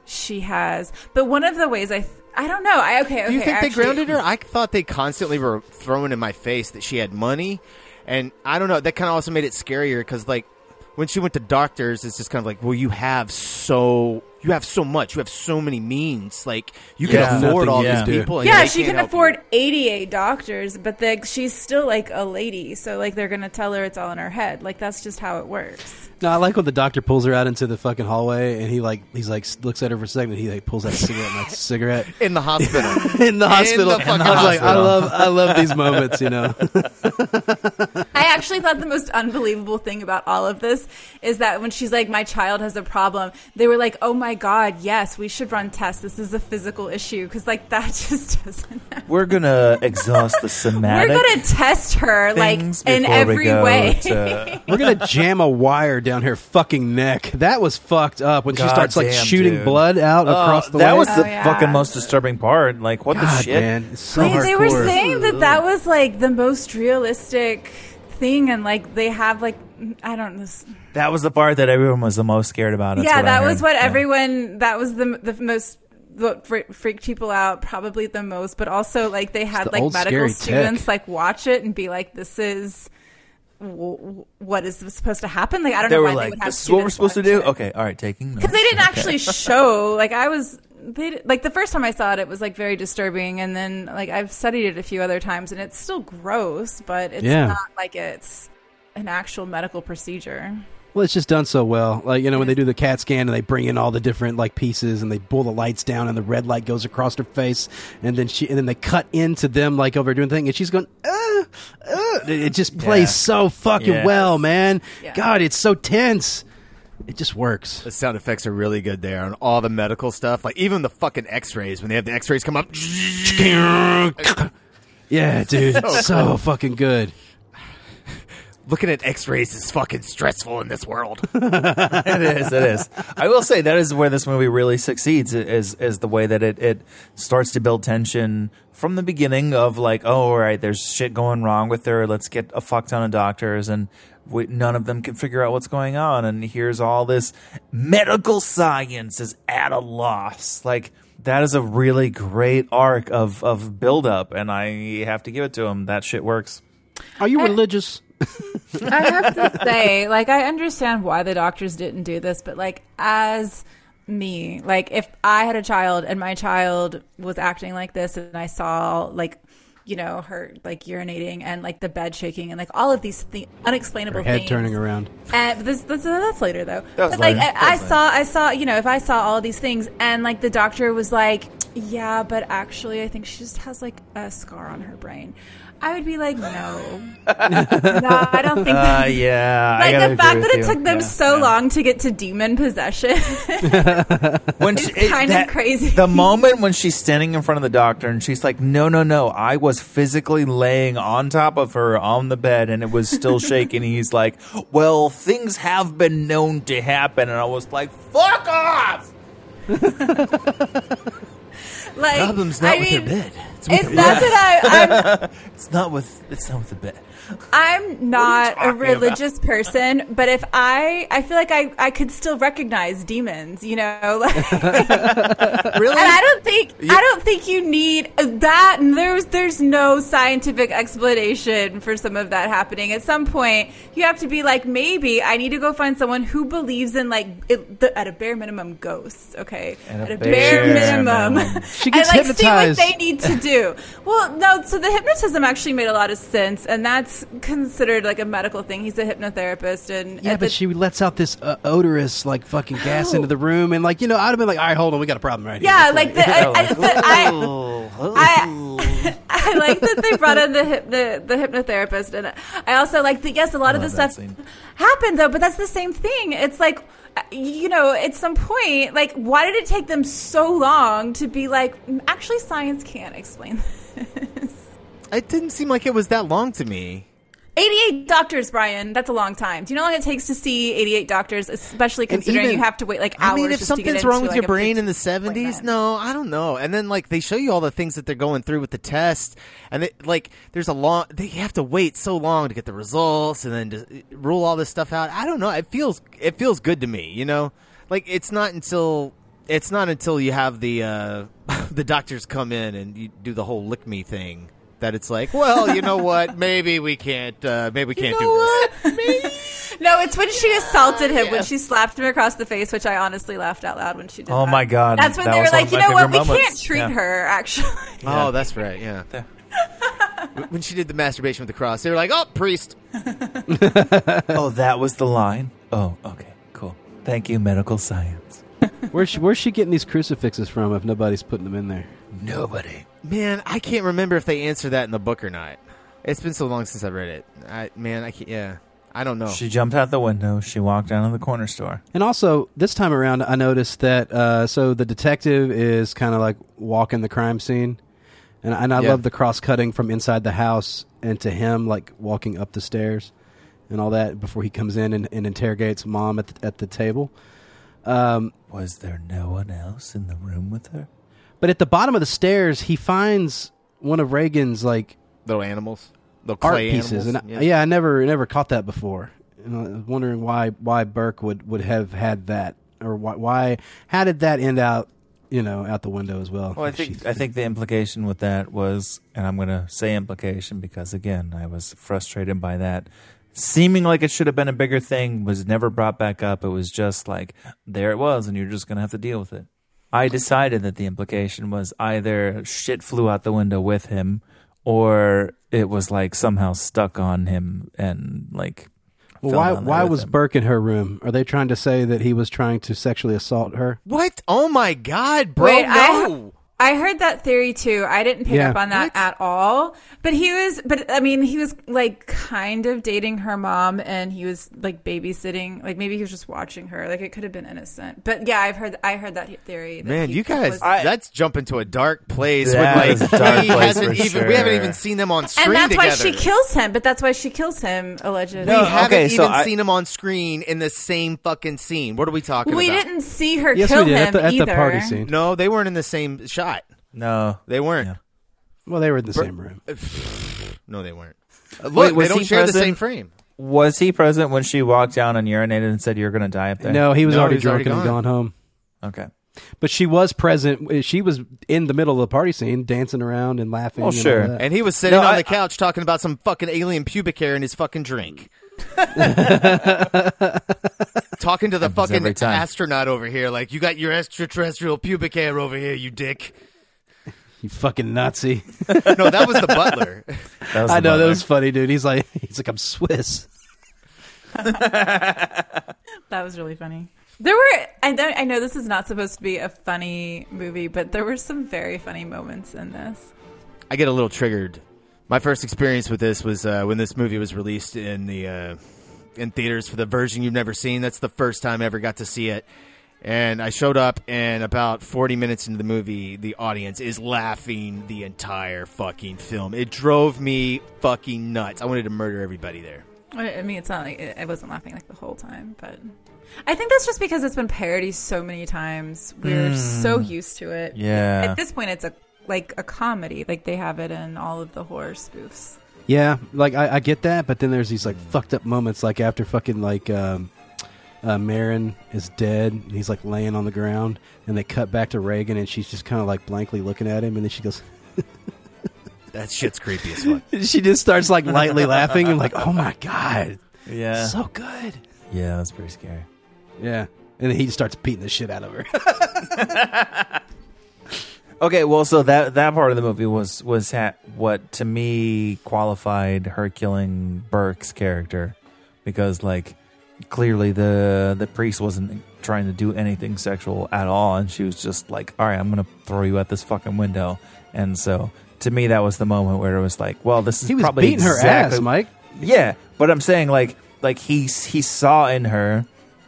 she has. But one of the ways I, I don't know, I okay, okay. Do you think actually- they grounded her? I thought they constantly were throwing in my face that she had money, and I don't know. That kind of also made it scarier because, like, when she went to doctors, it's just kind of like, well, you have so you have so much, you have so many means, like you can Yeah. afford Nothing all you these people. and Yeah, she can't can help afford you. 88 doctors, but the, she's still like a lady, so like they're gonna tell her it's all in her head. Like that's just how it works. No, I like when the doctor pulls her out into the fucking hallway, and he like he's like looks at her for a second. and He like pulls out a cigarette, and like *laughs* cigarette in the hospital. *laughs* in the hospital. In the fucking I was like, I love, I love these moments. You know, *laughs* I actually thought the most unbelievable thing about all of this is that when she's like, "My child has a problem," they were like, "Oh my god, yes, we should run tests. This is a physical issue." Because like that just doesn't. Happen. We're gonna exhaust the somatic. We're gonna test her like in before we every go way. to- we're gonna jam a wire down her fucking neck. That was fucked up when she God starts like damn, shooting dude. blood out Oh, across the that way. was the Oh, yeah. fucking most disturbing part. Like, what the God, shit? man, it's so Wait, they were saying that that was like the most realistic thing, and like they have like I don't know. That was the part that everyone was the most scared about. That's yeah, what I that heard. was what Yeah. everyone. That was the the most. What fre- freaked people out probably the most, but also like they had the like old medical scary students tech. like watch it and be like, "This is w- what is supposed to happen." Like I don't They know were why they like, would have "This is what we're supposed to do." it. Okay, all right, taking because they didn't actually show like i was they di- like the first time i saw it it was like very disturbing and then like i've studied it a few other times and it's still gross but it's Yeah. not like it's an actual medical procedure Well, it's just done so well. Like you know, when they do the CAT scan and they bring in all the different like pieces and they pull the lights down and the red light goes across her face, and then she and then they cut into them like over doing thing, and she's going, uh, uh. It it just plays Yeah. so fucking Yes. well, man. Yeah. God, it's so tense. It just works. The sound effects are really good there on all the medical stuff. Like even the fucking X-rays when they have the X-rays come up. Yeah, dude, *laughs* So so, fucking good. Looking at X-rays is fucking stressful in this world. *laughs* it is. It is. I will say that is where this movie really succeeds. Is is the way that it it starts to build tension from the beginning of like, oh, all right, there's shit going wrong with her. Let's get a fuck ton of doctors, and we, none of them can figure out what's going on. And here's all this medical science is at a loss. Like that is a really great arc of of build up, and I have to give it to him. That shit works. Are you religious? I have to say, like, I understand why the doctors didn't do this, but like, as me, like, if I had a child and my child was acting like this, and I saw like, you know, her like urinating and like the bed shaking and like all of these th- unexplainable Her head things. turning around. Eh, and this, this that's later though. That was but like later. I, I saw, I saw, you know, if I saw all of these things and like the doctor was like, yeah, but actually, I think she just has like a scar on her brain. I would be like, no, *laughs* no, I don't think. Uh, that- yeah, like gotta the fact with that it you. took them Yeah. so long to get to demon possession. *laughs* when It's she, it- kind of crazy. The moment when she's standing in front of the doctor and she's like, "No, no, no! I was physically laying on top of her on the bed and it was still shaking." He's like, "Well, things have been known to happen," and I was like, "Fuck off!" *laughs* like, Problem's not I with her mean, bed. It's, with her not that I, I'm *laughs* it's not with. It's not with the bed. I'm not a talking about? religious person, but if I, I feel like I, I could still recognize demons, you know. *laughs* Like, really? And I don't think I don't think you need that. And there's there's no scientific explanation for some of that happening. At some point, you have to be like, maybe I need to go find someone who believes in like it, the, at a bare minimum ghosts. Okay, At a bare, bare minimum, minimum. *laughs* She gets and like see what they need to do. well, no. So the hypnotism actually made a lot of sense, and that's considered like a medical thing. He's a hypnotherapist, and Yeah, but the- she lets out this uh, odorous, like fucking gas into the room, and like you know, I'd have been like, "All right, hold on, we got a problem right here." Yeah, like the, I, I, the, *laughs* I, Oh. I, *laughs* I like that they brought in the, hyp, the the hypnotherapist, and I also like that. Yes, a lot of the love that stuff scene. happened though, but that's the same thing. It's like you know, at some point, like, why did it take them so long to be like, actually, science can't explain *laughs* this. It didn't seem like it was that long to me. 88 doctors, Brian. That's a long time. Do you know how long it takes to see 88 doctors, especially considering even- you have to wait like hours? I mean, if something's wrong with like, your brain in the seventies, appointment. no, I don't know. And then like they show you all the things that they're going through with the test, and they, like there's a long they have to wait so long to get the results, and then to rule all this stuff out. I don't know. It feels it feels good to me, you know. Like it's not until it's not until you have the uh, *laughs* the doctors come in and you do the whole lick me thing that it's like, well, you know what? *laughs* Maybe we can't. Uh, maybe we can't do this. *laughs* No, it's when she assaulted him, when she slapped him across the face, which I honestly laughed out loud when she did Oh that. my God, That's when that they were like, you know what, we can't treat Yeah. her, actually. Oh, that's right. Yeah. when she did the masturbation with the cross, they were like, "Oh, priest." *laughs* oh, that was the line. Oh, okay, cool. Thank you, medical science. where's she, where's she getting these crucifixes from if nobody's putting them in there? Nobody. Man, I can't remember if they answer that in the book or not. It's been so long since I read it. I man, I can't. Yeah, I don't know. She jumped out the window. She walked down to the corner store. And also, this time around, I noticed that uh, so the detective is kind of like walking the crime scene, and, and I Yeah. love the cross cutting from inside the house and to him like walking up the stairs and all that before he comes in and, and interrogates mom at the, at the table. Um, Was there no one else in the room with her? But at the bottom of the stairs, he finds one of Regan's like little animals, little art clay pieces, animals. and I, yeah. I never never caught that before. And I was wondering why why Burke would, would have had that, or why, why how did that end out? You know, out the window as well. Well, I think I think the implication with that was, and I'm going to say implication because again, I was frustrated by that. Seeming like it should have been a bigger thing was never brought back up. It was just like there it was, and you're just going to have to deal with it. I decided that the implication was either shit flew out the window with him, or it was like somehow stuck on him and like. Well, why why was him. Burke in her room? Are they trying to say that he was trying to sexually assault her? What? Oh my God, bro! Wait, I- no. I heard that theory too. I didn't pick Yeah. up on that at all. But he was, but I mean, he was like kind of dating her mom and he was like babysitting. Like maybe he was just watching her. Like it could have been innocent. But yeah, I've heard, I heard that theory. That Man, you guys, was- that's jumping to a dark place. That with is like, a dark he place hasn't for even, we haven't even seen them on screen and that's together. why she kills him. But that's why she kills him allegedly. we haven't okay, so even I- seen him on screen in the same fucking scene. What are we talking we about? We didn't see her Yes, kill we did him at the, at either. the party scene. No, they weren't in the same shot. No, They weren't. Well, they were in the same room. *sighs* No, they weren't. Uh, Look, was they don't he share the present? same frame. Was he present when she walked down and urinated and said, "You're going to die up there"? No, he was No, already he was drunk already and gone. gone home. Okay. But she was present. She was in the middle of the party scene, dancing around and laughing. Well, and all sure. that. And he was sitting No, on I- the couch talking about some fucking alien pubic hair in his fucking drink. *laughs* talking to the Happens every fucking time. astronaut over here, like, you got your extraterrestrial pubic hair over here, you dick. you fucking Nazi. *laughs* No, that was the butler. *laughs* That was I the know that was funny, dude. He's like, he's like, I'm Swiss. That was really funny. There were I know, I know this is not supposed to be a funny movie, but there were some very funny moments in this. I get a little triggered. My first experience with this was uh, when this movie was released in the uh, in theaters for the version you've never seen. That's the first time I ever got to see it. And I showed up, and about 40 minutes into the movie, the audience is laughing the entire fucking film. It drove me fucking nuts. I wanted to murder everybody there. I I mean, it's not like I wasn't laughing like the whole time, but I think that's just because it's been parodied so many times. We're so used to it. Yeah. At this point, it's a like a comedy. Like they have it in all of the horror spoofs. Yeah, like I, I get that, but then there's these like fucked up moments, like after fucking like um, uh, Merrin is dead, and he's like laying on the ground, and they cut back to Regan, and she's just kind of like blankly looking at him, and then she goes, *laughs* That shit's creepy as fuck. *laughs* she just starts like lightly laughing, and like, oh my god, Yeah. so good, yeah, that's pretty scary. yeah, and then he starts beating the shit out of her. *laughs* Okay, well, so that that part of the movie was was ha- what to me qualified her killing Burke's character because like clearly the the priest wasn't trying to do anything sexual at all, and she was just like, "All right, I'm gonna throw you at this fucking window," and so to me that was the moment where it was like, "Well, this is he was probably beating her ass, Mike. Yeah, but I'm saying like like he he saw in her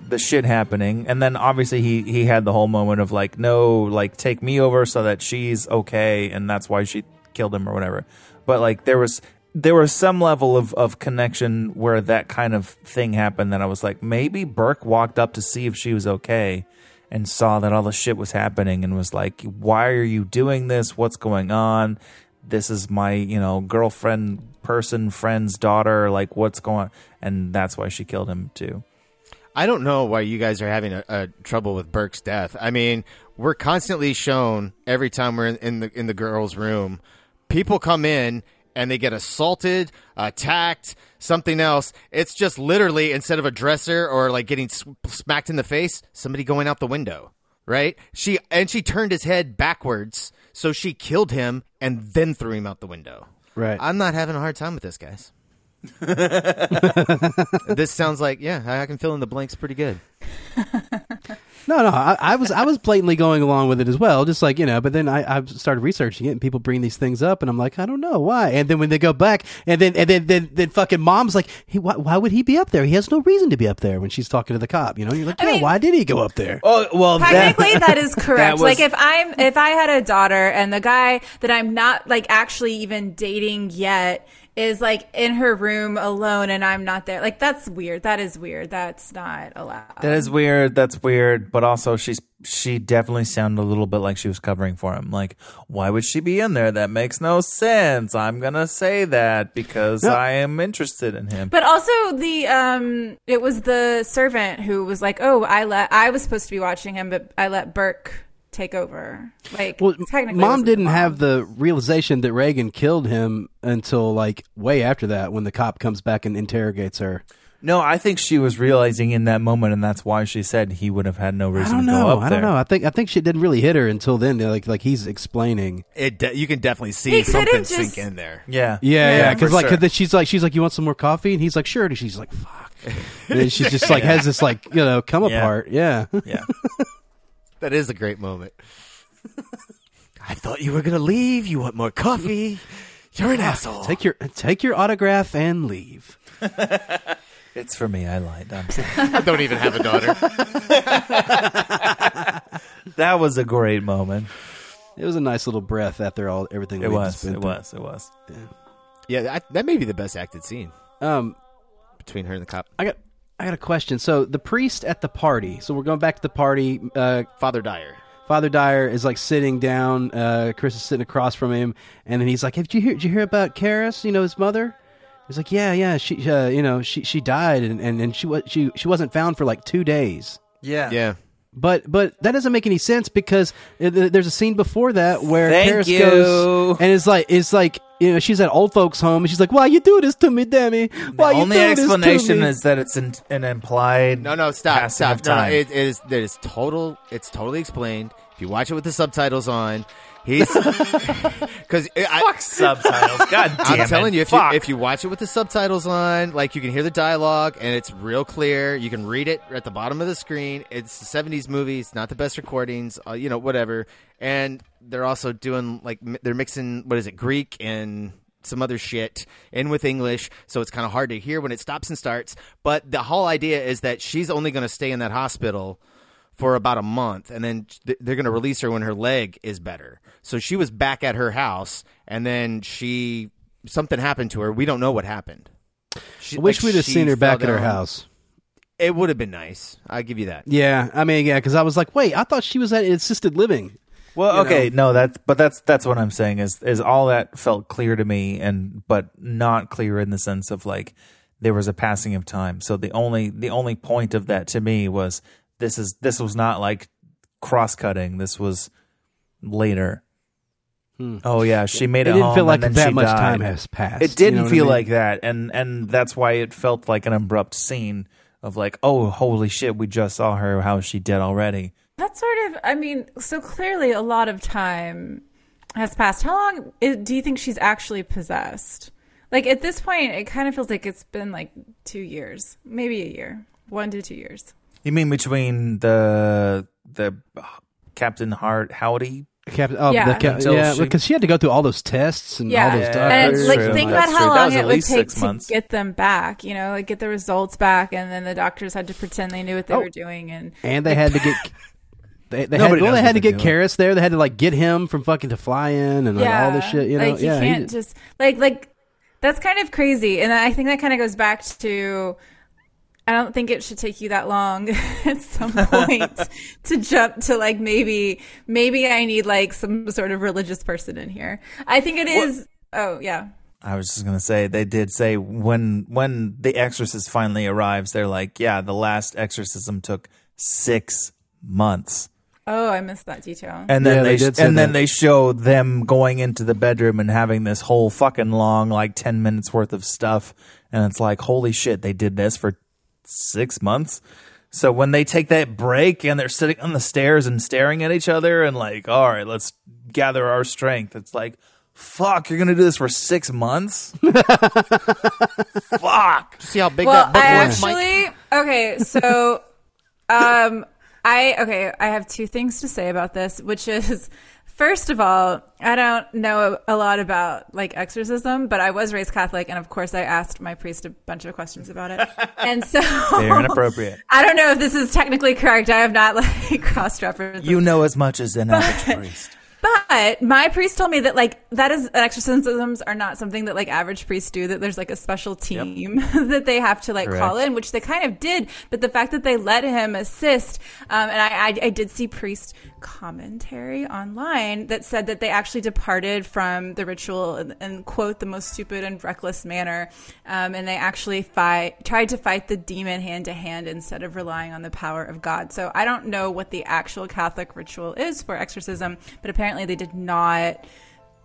the shit happening, and then obviously he he had the whole moment of like, no, like take me over so that she's okay, and that's why she killed him or whatever. But like there was there was some level of of connection where that kind of thing happened that I was like, maybe Burke walked up to see if she was okay. And saw that all the shit was happening and was like, Why are you doing this? What's going on? this is my you know girlfriend person friend's daughter like what's going and that's why she killed him too I don't know why you guys are having a, a trouble with Burke's death. I mean, we're constantly shown every time we're in, in the in the girls' room, people come in and they get assaulted, attacked, something else. It's just literally instead of a dresser or like getting smacked in the face, somebody going out the window, right? She and she turned his head backwards, so she killed him and then threw him out the window. Right. I'm not having a hard time with this, guys. *laughs* this sounds like yeah, I I can fill in the blanks pretty good. No, no, I, I was I was blatantly going along with it as well, just like you know. But then I, I started researching it, and people bring these things up, and I'm like, I don't know why. And then when they go back, and then and then then, then fucking mom's like, hey, why, why would he be up there? He has no reason to be up there when she's talking to the cop. You know, you're like, yeah, why did he go up there? oh well Technically, that is *laughs* correct. was- like if I'm if I had a daughter and the guy that I'm not like actually even dating yet is like in her room alone and I'm not there, like that's weird. That is weird. That's not allowed. that is weird that's weird but also she's she definitely sounded a little bit like she was covering for him like why would she be in there that makes no sense i'm gonna say that because No. i am interested in him But also the um it was the servant who was like, "Oh, I let I was supposed to be watching him, but I let Burke take over." Like Well, technically, mom wasn't the didn't mom. have the realization that Regan killed him until like way after that, when the cop comes back and interrogates her. no i think she was realizing in that moment and that's why she said he would have had no I reason don't to go know. up I there don't know. I think I think shit didn't really hit her until then. Like like he's explaining. It de- you can definitely see He could've something just- sink in there. yeah Yeah, yeah. Because for like, sure. 'cause then she's like, she's like, you want some more coffee? And he's like, sure. And she's like, fuck. *laughs* and then she just like has this like you know come Yeah. apart. Yeah. yeah *laughs* That is a great moment. I thought you were gonna leave. You want more coffee? You're an asshole. Take your take your autograph and leave. *laughs* It's for me. I lied. I'm sorry. *laughs* I don't even have a daughter. *laughs* that was a great moment. It was a nice little breath after all everything. It we was. just been It through. was. It was. Yeah, that, that may be the best acted scene Um, between her and the cop. I got I got a question. So the priest at the party. So we're going back to the party. Uh, Father Dyer. Father Dyer is like sitting down. Uh, Chris is sitting across from him, and then he's like, "Hey, "Did you hear? Did you hear about Karras? You know his mother." He's like, "Yeah, yeah. She, uh, you know, she she died, and and, and she was she she wasn't found for like two days." Yeah. Yeah. But but that doesn't make any sense because uh, there's a scene before that where Thank Karras you. goes and it's like it's like you know she's at old folks' home and she's like, "Why you do this to me, Dimmy? Why the you only do this to me explanation me?" is that it's an, an implied. No, no, stop, passing stop. of No, no, time. it, it is it is total. It's totally explained. If you watch it with the subtitles on, he's *laughs* *laughs* because Fuck subtitles. *laughs* God damn I'm telling it. you, if Fuck. you if you watch it with the subtitles on, like you can hear the dialogue and it's real clear. You can read it at the bottom of the screen. It's a '70s movie. It's not the best recordings, uh, you know, whatever. And they're also doing like they're mixing what is it, Greek and some other shit in with English, so it's kind of hard to hear when it stops and starts. But the whole idea is that she's only going to stay in that hospital for about a month, and then they're going to release her when her leg is better. So she was back at her house, and then she something happened to her. We don't know what happened. She, I wish like, we'd have seen her back at her house. It would have been nice. I give you that. Yeah, I mean, yeah, because I was like, wait, I thought she was at assisted living. Well, okay, know? no, that's but that's that's what I'm saying is is all that felt clear to me, and but not clear in the sense of like there was a passing of time. So the only the only point of that to me was this is this was not like cross cutting. This was later. Hmm. Oh yeah, she made It it. didn't home feel like that much died. time has passed, It didn't know what I feel mean? like that, and and that's why it felt like an abrupt scene of like, oh holy shit, we just saw her. How is she dead already? That's sort of, I mean, so clearly a lot of time has passed. How long i- do you think she's actually possessed? Like at this point, it kind of feels like it's been like two years, maybe a year, one to two years. You mean between the the Captain Hart Howdy? Captain, oh, Yeah. the ca- yeah, she- because she had to go through all those tests and Yeah, all those Yeah, doctors. and it's like true. think That's about how long it would take to months. get them back. You know, like get the results back, and then the doctors had to pretend they knew what they Oh. were doing, and and they had to get. *laughs* They, they had, Nobody well, knows they had to get doing. Karras there. They had to like get him from fucking to fly in and like, all this shit. You know, like you yeah, he can't just like like that's kind of crazy, and I think that kind of goes back to. I don't think it should take you that long *laughs* at some *laughs* point to jump to like maybe maybe I need like some sort of religious person in here. I think it is. Oh yeah, I was just gonna say they did say when when the exorcist finally arrives, they're like, yeah, the last exorcism took six months, oh I missed that detail. and then Yeah, they, they did say and then they show them going into the bedroom and having this whole fucking long like ten minutes worth of stuff, and it's like, holy shit, they did this for six months. So when they take that break and they're sitting on the stairs and staring at each other and like, all right, let's gather our strength. It's like, fuck, you're gonna do this for six months? *laughs* fuck. See how big well, that book I was, Mike? actually okay. So, um, I okay. I have two things to say about this, which is. First of all, I don't know a lot about like exorcism, but I was raised Catholic, and of course, I asked my priest a bunch of questions about it. *laughs* And so, Fair and appropriate. *laughs* I don't know if this is technically correct. I have not like *laughs* cross referenced. You know as much as an average priest. But my priest told me that like that is exorcisms are not something that like average priests do. That there's like a special team *laughs* that they have to like call in, which they kind of did. But the fact that they let him assist, um, and I, I I did see priest commentary online that said that they actually departed from the ritual and, and quote the most stupid and reckless manner, um, and they actually fight tried to fight the demon hand to hand instead of relying on the power of God. So I don't know what the actual Catholic ritual is for exorcism, but apparently they did not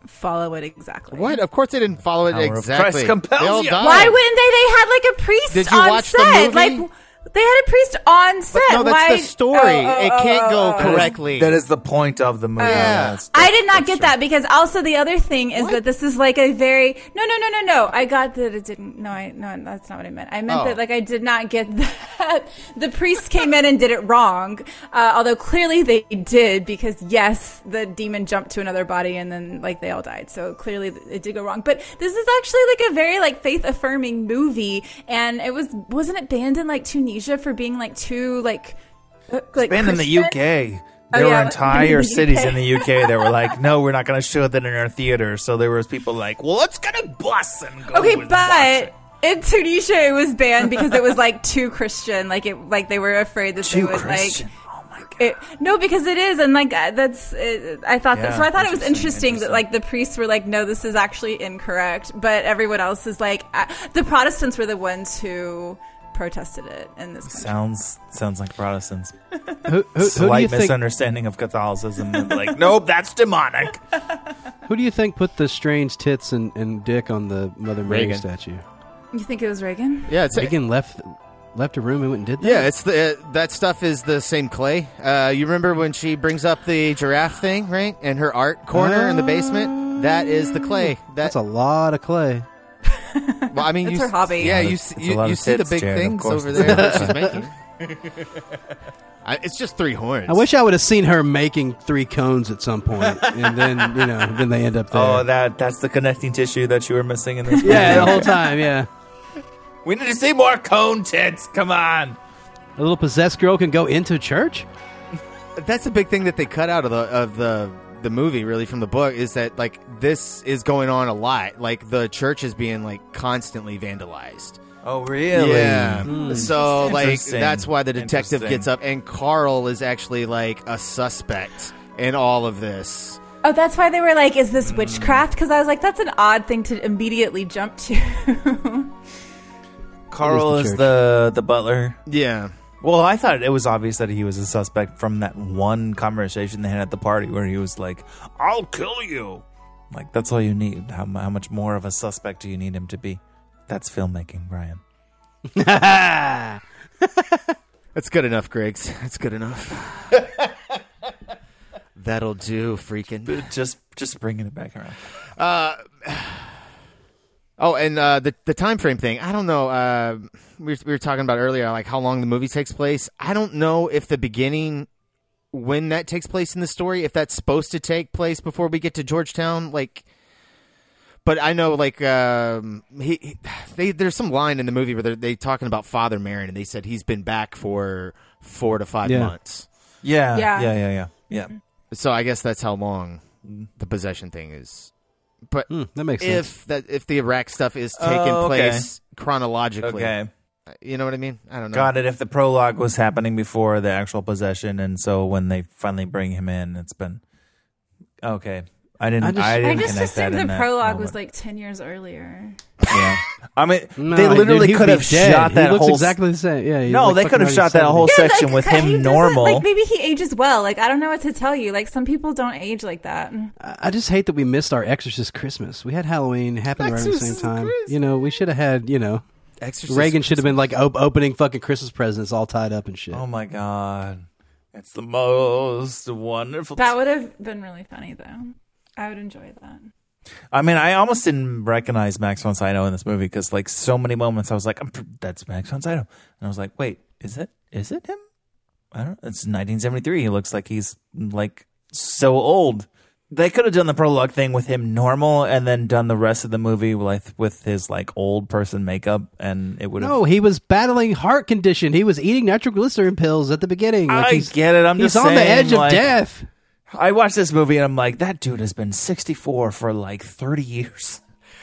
follow it exactly. What? Of course they didn't follow it Power of exactly. Christ compels you. Why wouldn't they? They had like a priest Did you on watch the movie? Like they had a priest on set. no, that's Why? the story. Oh, oh, It oh, can't oh, go oh, correctly. That is the point of the movie. Yeah. That's- I did not get true. that because also the other thing is that this is like a very no no no no no I got that it didn't no I no that's not what I meant I meant Oh. that like I did not get *laughs* that the priest came in and did it wrong. Uh, although clearly they did because yes, the demon jumped to another body and then like they all died. So clearly it did go wrong. But this is actually like a very like faith affirming movie, and it was wasn't it banned in like Tunisia for being like too like uh, like banned in the? UK. Oh, There yeah, were like, entire *laughs* in the cities in the UK that were like, "No, we're not going to show that in our theater." So there was people like, "Well, let's get a bus and go." Okay, but it." in Tunisia it was banned because it was like too Christian. Like it, like they were afraid that Too they would Christian. like. It, no, because it is, and like uh, that's. It, I thought that. So I thought it was interesting, interesting, that like the priests were like, "No, this is actually incorrect," but everyone else is like, uh, the Protestants were the ones who protested it in this country. sounds sounds like Protestants. *laughs* Who, who, who do Slight you think? misunderstanding of Catholicism. and like, nope, that's demonic. *laughs* Who do you think put the strange tits and, and dick on the Mother Mary Regan. statue? You think it was Regan? Yeah, it's Regan left left a room and went and did that. Yeah, it's the uh, that stuff is the same clay. Uh, you remember when she brings up the giraffe thing, right? And her art corner in the basement. That is the clay. That, That's a lot of clay. Well, I mean, That's you her s- hobby. Yeah, It's you a s- lot you, of you see the tits, big Jared, of things course over there that she's *laughs* making. *laughs* I, it's just three horns. I wish I would have seen her making three cones at some point, and then you know, then they end up oh, there. Oh, that that's the connecting tissue that you were missing in this. yeah, the whole time. Yeah, *laughs* we need to see more cone tits. Come on. a little possessed girl can go into church. That's the big thing that they cut out of the of the the movie really from the book is that like this is going on a lot. Like the church is being like constantly vandalized. Oh, really? Yeah. Hmm. So like that's why the detective gets up and Carl is actually like a suspect in all of this. Oh, that's why they were like, "Is this witchcraft?" Because I was like, "That's an odd thing to immediately jump to." *laughs* Carl It is is the the the butler. Yeah. Well, I thought it was obvious that he was a suspect from that one conversation they had at the party where he was like, "I'll kill you." Like that's all you need. How, how much more of a suspect do you need him to be? That's filmmaking, Brian. *laughs* That's good enough, Griggs. That's good enough. *laughs* That'll do, freaking. Just just bringing it back around. Uh, *sighs* oh, and uh, the the time frame thing. I don't know. Uh, we were, we were talking about earlier, like how long the movie takes place. I don't know if the beginning, when that takes place in the story, if that's supposed to take place before we get to Georgetown, like. But I know, like, um, he, he they there's some line in the movie where they're they talking about Father Merrin, and they said he's been back for four to five Yeah. months. Yeah, Yeah. yeah, yeah, yeah, yeah. So I guess that's how long the possession thing is. But Hmm, that makes if sense. that if the Iraq stuff is taking Oh, okay. place chronologically, Okay, you know what I mean? I don't know. got it. If the prologue was happening before the actual possession, and so when they finally bring him in, it's been okay. I didn't. I I, just- I didn't just connect that assumed the that prologue was like ten years earlier. Yeah. I mean, No, they literally he'd could have dead. shot that he looks whole. exactly the same. Yeah. no, looks they could have shot that whole Yeah, section like, with him normal. Like maybe he ages well. Like I don't know what to tell you. Like some people don't age like that. I I just hate that we missed our Exorcist Christmas. We had Halloween happening around the same time. Christmas. You know, we should have had. You know, Exorcist Regan should have been like op- opening fucking Christmas presents all tied up and shit. oh my god, it's the most wonderful. That would have been really funny though. I would enjoy that. I mean, I almost didn't recognize Max von Sydow in this movie because, like, so many moments I was like, I'm pr- "That's Max von Sydow," and I was like, "Wait, is it? Is it him?" I don't. Know. It's 1973. He looks like he's like so old. They could have done the prologue thing with him normal, and then done the rest of the movie with with his like old person makeup, and it would have. No, he was battling heart condition. He was eating nitroglycerin pills at the beginning. Like, I he's, get it. I'm he's just on the saying, edge of death. I watched this movie and I'm like, that dude has been 64 for like 30 years.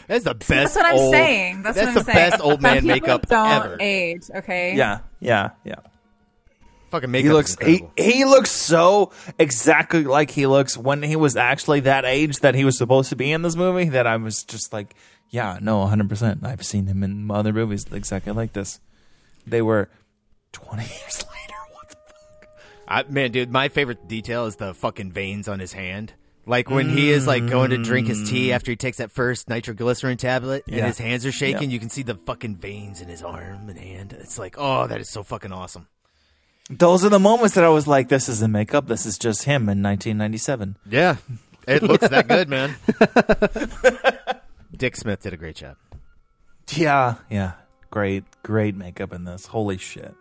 That's the best. That's what I'm old- saying. That's, what I'm the saying. best old man makeup don't ever. age. Okay. Yeah, yeah, yeah. Fucking makeup. he looks he, he looks so exactly like he looks when he was actually that age that he was supposed to be in this movie that I was just like, yeah, no, 100%. I've seen him in other movies exactly like this. They were 20 *laughs* years later. What the fuck? I, man, dude, my favorite detail is the fucking veins on his hand. Like when he is like going to drink his tea after he takes that first nitroglycerin tablet and Mm. Yeah. his hands are shaking, you can see the fucking veins in his arm and hand. It's like, oh, that is so fucking awesome. Those are the moments that I was like, this isn't makeup. This is just him in 1997. Yeah, it looks that good, man. *laughs* Dick Smith did a great job. Yeah, yeah. Great, great makeup in this. Holy shit.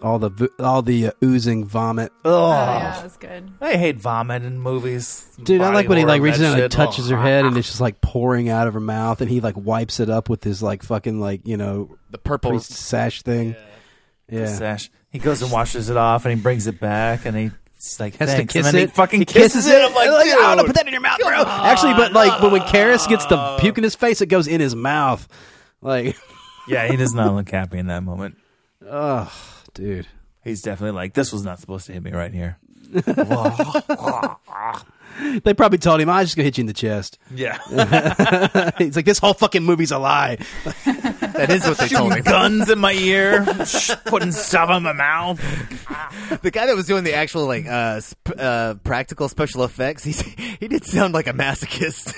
all the v- all the uh, oozing vomit. Oh, yeah, that was good. I hate vomit in movies. Dude, I Body like when he horror, like reaches that down and shit. touches Oh. her *laughs* head, and it's just like pouring out of her mouth, and he like wipes it up with his like fucking like you know the purple priest sash thing. Yeah, The sash. He goes and washes it off, and he brings it back, and he. It's like Has to kiss and then it. he fucking He kisses, it. I'm like, Like, oh, dude, I want to put that in your mouth, bro. Actually, but like, but when Karras gets the puke in his face, it goes in his mouth. Like, *laughs* yeah, he does not look happy in that moment. oh, dude. He's definitely like, this was not supposed to hit me right here. *laughs* *laughs* *laughs* They probably told him, "I was just gonna hit you in the chest." Yeah. *laughs* He's like, "This whole fucking movie's a lie." *laughs* That is what they told me. Guns in my ear, putting stuff in my mouth. The guy that was doing the actual like uh, sp- uh practical special effects, he's, he did sound like a masochist.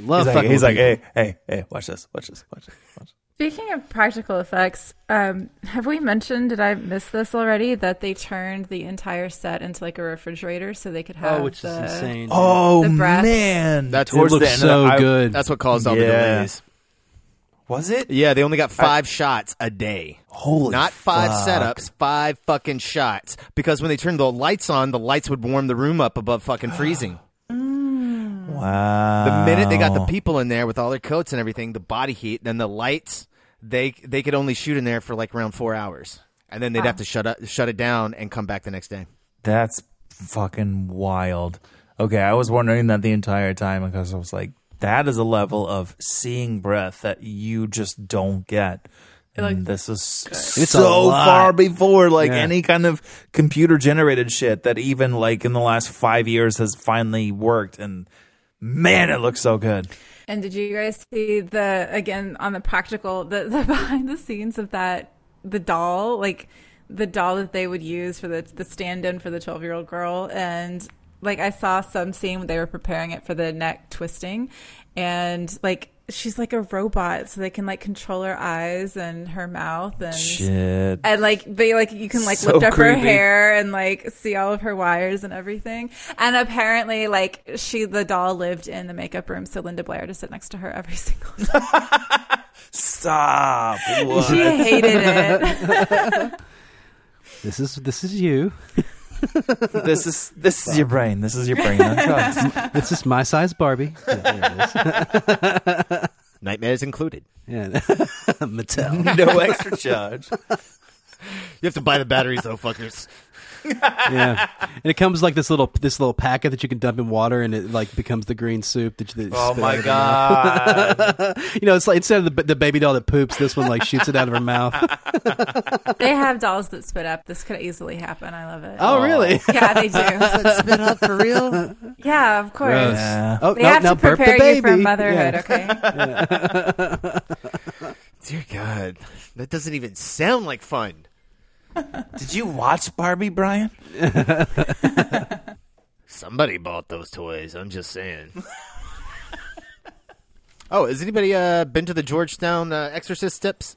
Love he's like, he's like, hey, hey, hey, watch this, watch this, watch this. Watch this. Speaking of practical effects, um, have we mentioned? Did I miss this already? That they turned the entire set into like a refrigerator, so they could have. Oh, which is the- insane. Oh The breasts. man, That's Towards it the looks end of so the- I- good. That's what caused all the Yeah. delays. Was it? Yeah, they only got five shots a day. Holy Not five fuck. setups, five fucking shots. Because when they turned the lights on, the lights would warm the room up above fucking freezing. *gasps* *gasps* *gasps* Wow. The minute they got the people in there with all their coats and everything, the body heat, then the lights, they they could only shoot in there for like around four hours, and then they'd have to shut up, shut it down and come back the next day. That's fucking wild. Okay, I was wondering that the entire time because I was like, that is a level of seeing breath that you just don't get. And Like- this is It's so far before like Yeah. any kind of computer generated shit that even like in the last five years has finally worked. And man, it looks so good. And did you guys see the again on the practical the, *laughs* the behind the scenes of that the doll like the doll that they would use for the the stand in for the twelve year old girl and like I saw some scene they were preparing it for the neck twisting and like she's like a robot so they can like control her eyes and her mouth and Shit. and like they like you can like So lift up her hair and like see all of her wires and everything and apparently like she the doll lived in the makeup room so linda blair to sit next to her every *laughs* single time Stop. What? she hated it *laughs* This is this is you. *laughs* *laughs* this is this is your brain. This is your brain on *laughs* drugs. This is my size Barbie. *laughs* Yeah, there it is. Nightmares included. Yeah, Mattel. no extra charge. You have to buy the batteries though, fuckers. *laughs* yeah, and it comes like this little this little packet that you can dump in water, and it like becomes the green soup that you. That Oh spit my out of your mouth. god. *laughs* you know, it's like instead of the the baby doll that poops, this one like shoots it out of her mouth. *laughs* they have dolls that spit up this could easily happen i love it Oh, really? Oh. yeah they do Spit up for real? yeah of course Gross. Yeah. Oh, they no, have now to burp the prepare you for motherhood Yeah. okay Dear God, that doesn't even sound like fun. Did you watch Barbie, Brian? *laughs* Somebody bought those toys. I'm just saying. *laughs* oh, has anybody uh, been to the Georgetown uh, Exorcist steps?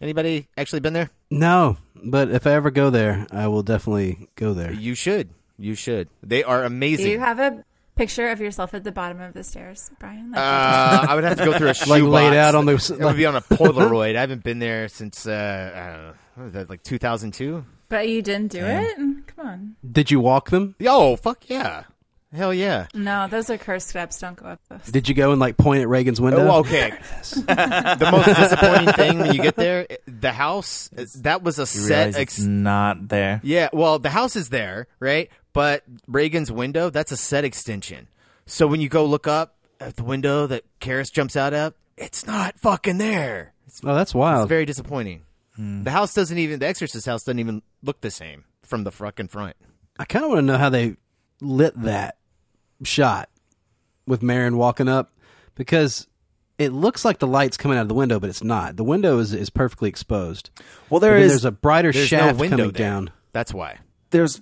Anybody actually been there? No, but if I ever go there, I will definitely go there. You should. You should. They are amazing. do you have a picture of yourself at the bottom of the stairs brian Like- Uh, *laughs* I would have to go through a shoebox. Like laid out on the- It would be on a Polaroid. I haven't been there since uh, I don't know, what was that, like 2002. but you didn't do it come on Did you walk them? Oh fuck yeah, hell yeah. No, those are cursed steps. Don't go up those. Did you go and like point at Regan's window? Oh, okay. *laughs* the most disappointing thing when you get there, the house that was a You set. realize Ex- it's not there. yeah, well, the house is there, right? But Regan's window, that's a set extension. So when you go look up at the window that Karras jumps out of, it's not fucking there. It's, Oh, that's it's wild. very disappointing. Mm. The house doesn't even, the Exorcist house doesn't even look the same from the fucking front. I kind of want to know how they lit that shot with Merrin walking up because it looks like the light's coming out of the window, but it's not. The window is, is perfectly exposed. Well, there But then is- There's a brighter There's shaft no window coming there. down. That's why. There's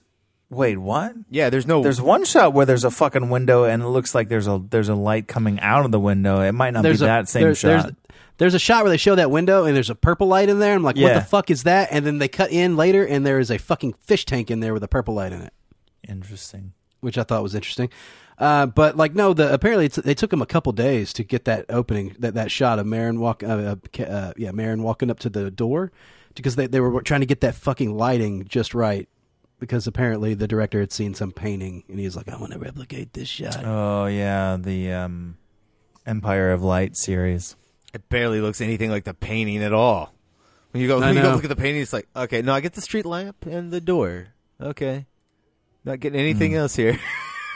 wait, what? Yeah, there's no. There's one shot where there's a fucking window and it looks like there's a there's a light coming out of the window. It might not There's be a, that same there- shot. There's, there's a shot where they show that window and there's a purple light in there. I'm like, what Yeah. the fuck is that? And then they cut in later and there is a fucking fish tank in there with a purple light in it, Interesting. which I thought was interesting. Uh, but like, no, the apparently it's, they took them a couple days to get that opening, that, that shot of Merrin walk, uh, uh, ca- uh, yeah, Merrin walking up to the door because they they were trying to get that fucking lighting just right. Because apparently the director had seen some painting and he was like, "I want to replicate this shot." Oh yeah, the um, Empire of Light series. It barely looks anything like the painting at all. When you go, when you go look at the painting, it's like, okay, no, I get the street lamp and the door. Okay, not getting anything Hmm. else here.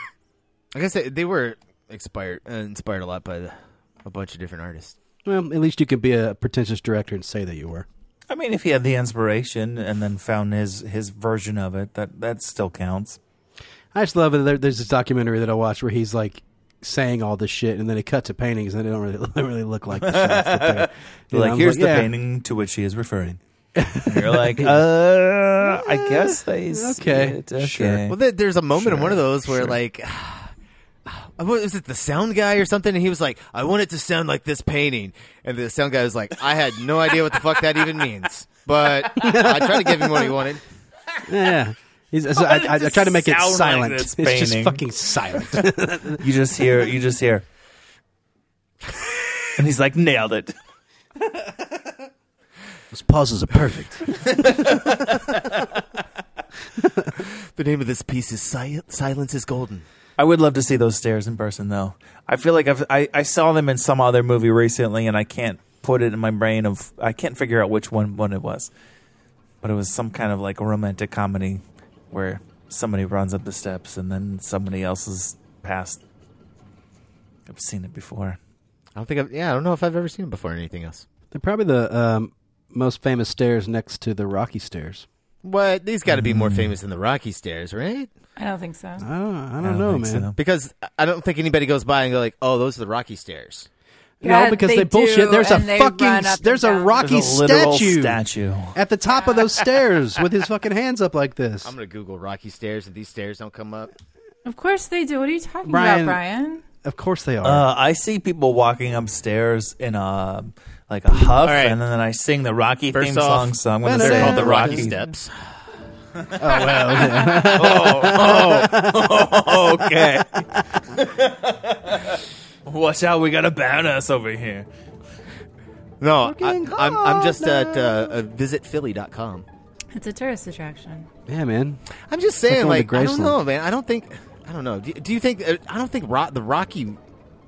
*laughs* I guess they, they were inspired uh, inspired a lot by the, a bunch of different artists. Well, at least you can be a pretentious director and say that you were. I mean, if he had the inspiration and then found his his version of it, that that still counts. I just love it. There, there's this documentary that I watched where he's like saying all this shit, and then they cut to paintings, and they don't really, *laughs* they don't really look like the *laughs* shots that they're. you know, like here's the yeah. painting to which he is referring. And *laughs* you're like, uh, I guess I see Okay, it. Okay. sure. Well, there, there's a moment in one of those where sure. like. *sighs* Was it the sound guy or something? And he was like, "I want it to sound like this painting." And the sound guy was like, "I had no idea what the fuck that even means, but I tried to give him what he wanted." Yeah. He's, so *laughs* I, I, I try to make it Sound like silent. this it's just fucking silent. *laughs* You just hear, you just hear, and he's like, nailed it. Those pauses are perfect. *laughs* The name of this piece is Sil- "Silence is Golden." I would love to see those stairs in person, though. I feel like I've, I I saw them in some other movie recently, and I can't put it in my brain of I can't figure out which one one it was. But it was some kind of like a romantic comedy where somebody runs up the steps and then somebody else is past. I've seen it before. I don't think. I've, yeah, I don't know if I've ever seen him before or anything else. They're probably the um, most famous stairs next to the Rocky stairs. What? These got to be more famous than the Rocky Stairs, right? I don't think so. I don't, I don't, don't know, man. so. Because I don't think anybody goes by and go like, "Oh, those are the Rocky Stairs." Yeah, no, because they they, bullshit. do, There's a they fucking there's a. Rocky There's a literal statue, statue. at the top of those stairs with his fucking hands up like this. I'm gonna Google Rocky Stairs if these stairs don't come up. Of course they do. What are you talking Brian- about, Brian? Of course they are. Uh, I see people walking upstairs in a like a huff, right. and then I sing the Rocky First theme off, song. So I'm going to they're say called the the Rocky Rocky Steps. *laughs* oh well, yeah. *laughs* oh, okay. *laughs* Watch out, we got a badass over here. No, I, Fucking I'm I'm just at uh, uh, visitphilly.com. It's a tourist attraction. yeah, man. I'm just saying, going to like, I don't know, man. I don't think, I don't know. Do, do you think? Uh, I don't think Ro- the Rocky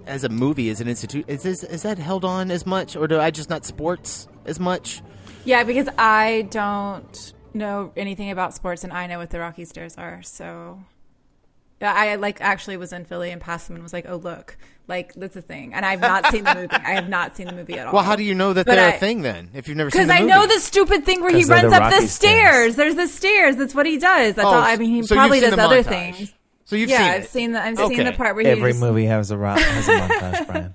as a movie, as an institute, is this, is that held on as much, or do I just not sports as much? Yeah, because I don't know anything about sports, and I know what the Rocky Stairs are. So, I like actually was in Philly and passed them and was like, "Oh look, like that's a thing." And I've not seen the movie. I have not seen the movie at *laughs* all. Well, how do you know that But they're I- a thing then? If you've never seen Because I know the stupid thing where he runs the up the Rocky stairs. There's the stairs. That's what he does. That's Oh, all. I mean, he so probably does other montage. things. So you've yeah, seen I've it. seen the. I've seen the part where he Every just, movie has a ro- has a montage, *laughs* Brian.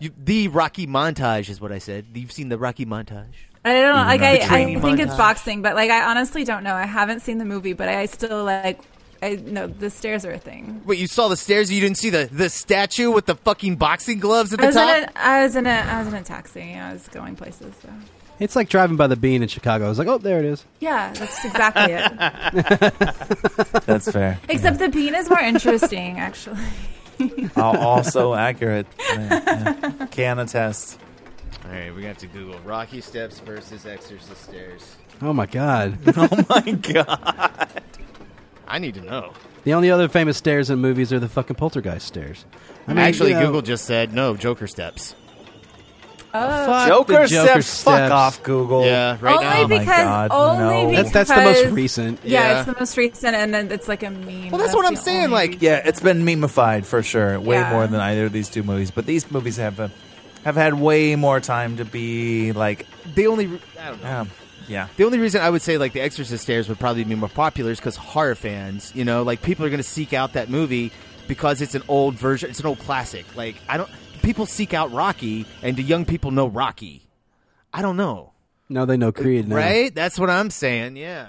You, the Rocky montage is what I said. You've seen the Rocky montage. I don't know. Like I, I training think it's boxing, but like I honestly don't know. I haven't seen the movie, but I still like. I know the stairs are a thing. Wait, you saw the stairs? You didn't see the, the statue with the fucking boxing gloves at I the was, in top? a, I was in a. I was in a taxi. I was going places. So. It's like driving by the Bean in Chicago. I was like, oh, there it is. Yeah, that's exactly it. *laughs* That's fair. Except the bean is more *laughs* interesting, actually. *laughs* Oh, also accurate. Yeah, yeah. Can attest. All right, we're gonna have to Google Rocky Steps versus Exorcist Stairs. Oh my god. Oh my god. I need to know. the only other famous stairs in movies are the fucking poltergeist stairs. I mean, Actually, you know, Google just said no Joker Steps. Oh, fuck Joker, the Joker steps. Fuck off, Google. Yeah, right only now. Oh my because God, only no. because That's that's the most recent. Yeah, Yeah. it's the most recent, and then it's like a meme. Well, that's what I'm the saying, only like, reason. Yeah, it's been memeified for sure. Way Yeah. more than either of these two movies. But these movies have uh, have had way more time to be like, The only I don't know. um, yeah. The only reason I would say like the Exorcist stairs would probably be more popular is because horror fans, you know, like people are going to seek out that movie because it's an old version, it's an old classic. Like I don't, people seek out Rocky, and do young people know Rocky? I don't know, No, they know Creed now. right? That's what I'm saying. Yeah,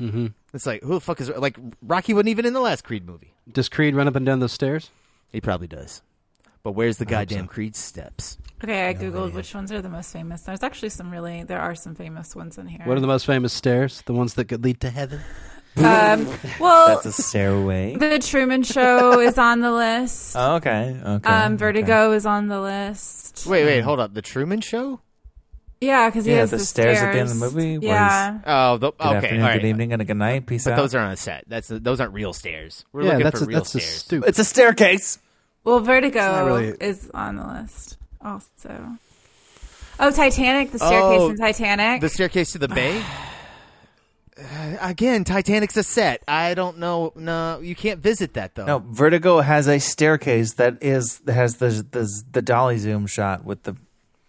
Mm-hmm. it's like who the fuck is like Rocky wasn't even in the last Creed movie. Does Creed run up and down those stairs? He probably does, but where's the goddamn Creed steps? Okay, I googled which ones are the most famous. There's actually some really. There are some famous ones in here. What are the most famous stairs? The ones that could lead to heaven? Um, well, That's a stairway. the Truman Show is on the list. Oh, okay. Okay. Um, okay. Vertigo is on the list. Wait, wait, hold up. The Truman Show? Yeah, because he yeah, has the, the stairs, at the end of the movie. Yeah. Oh, the, Good okay. afternoon, all right. good evening, and a good night. Peace But out. those are on a set. That's those aren't real stairs. We're yeah, looking that's for a, real that's a stairs. It's a staircase. Well, Vertigo really- is on the list also. Oh, Titanic, the staircase Oh, in Titanic. The staircase to the bay. *sighs* Uh, again, Titanic's a set. I don't know. No, you can't visit that though. No, Vertigo has a staircase that is has the the the dolly zoom shot with the.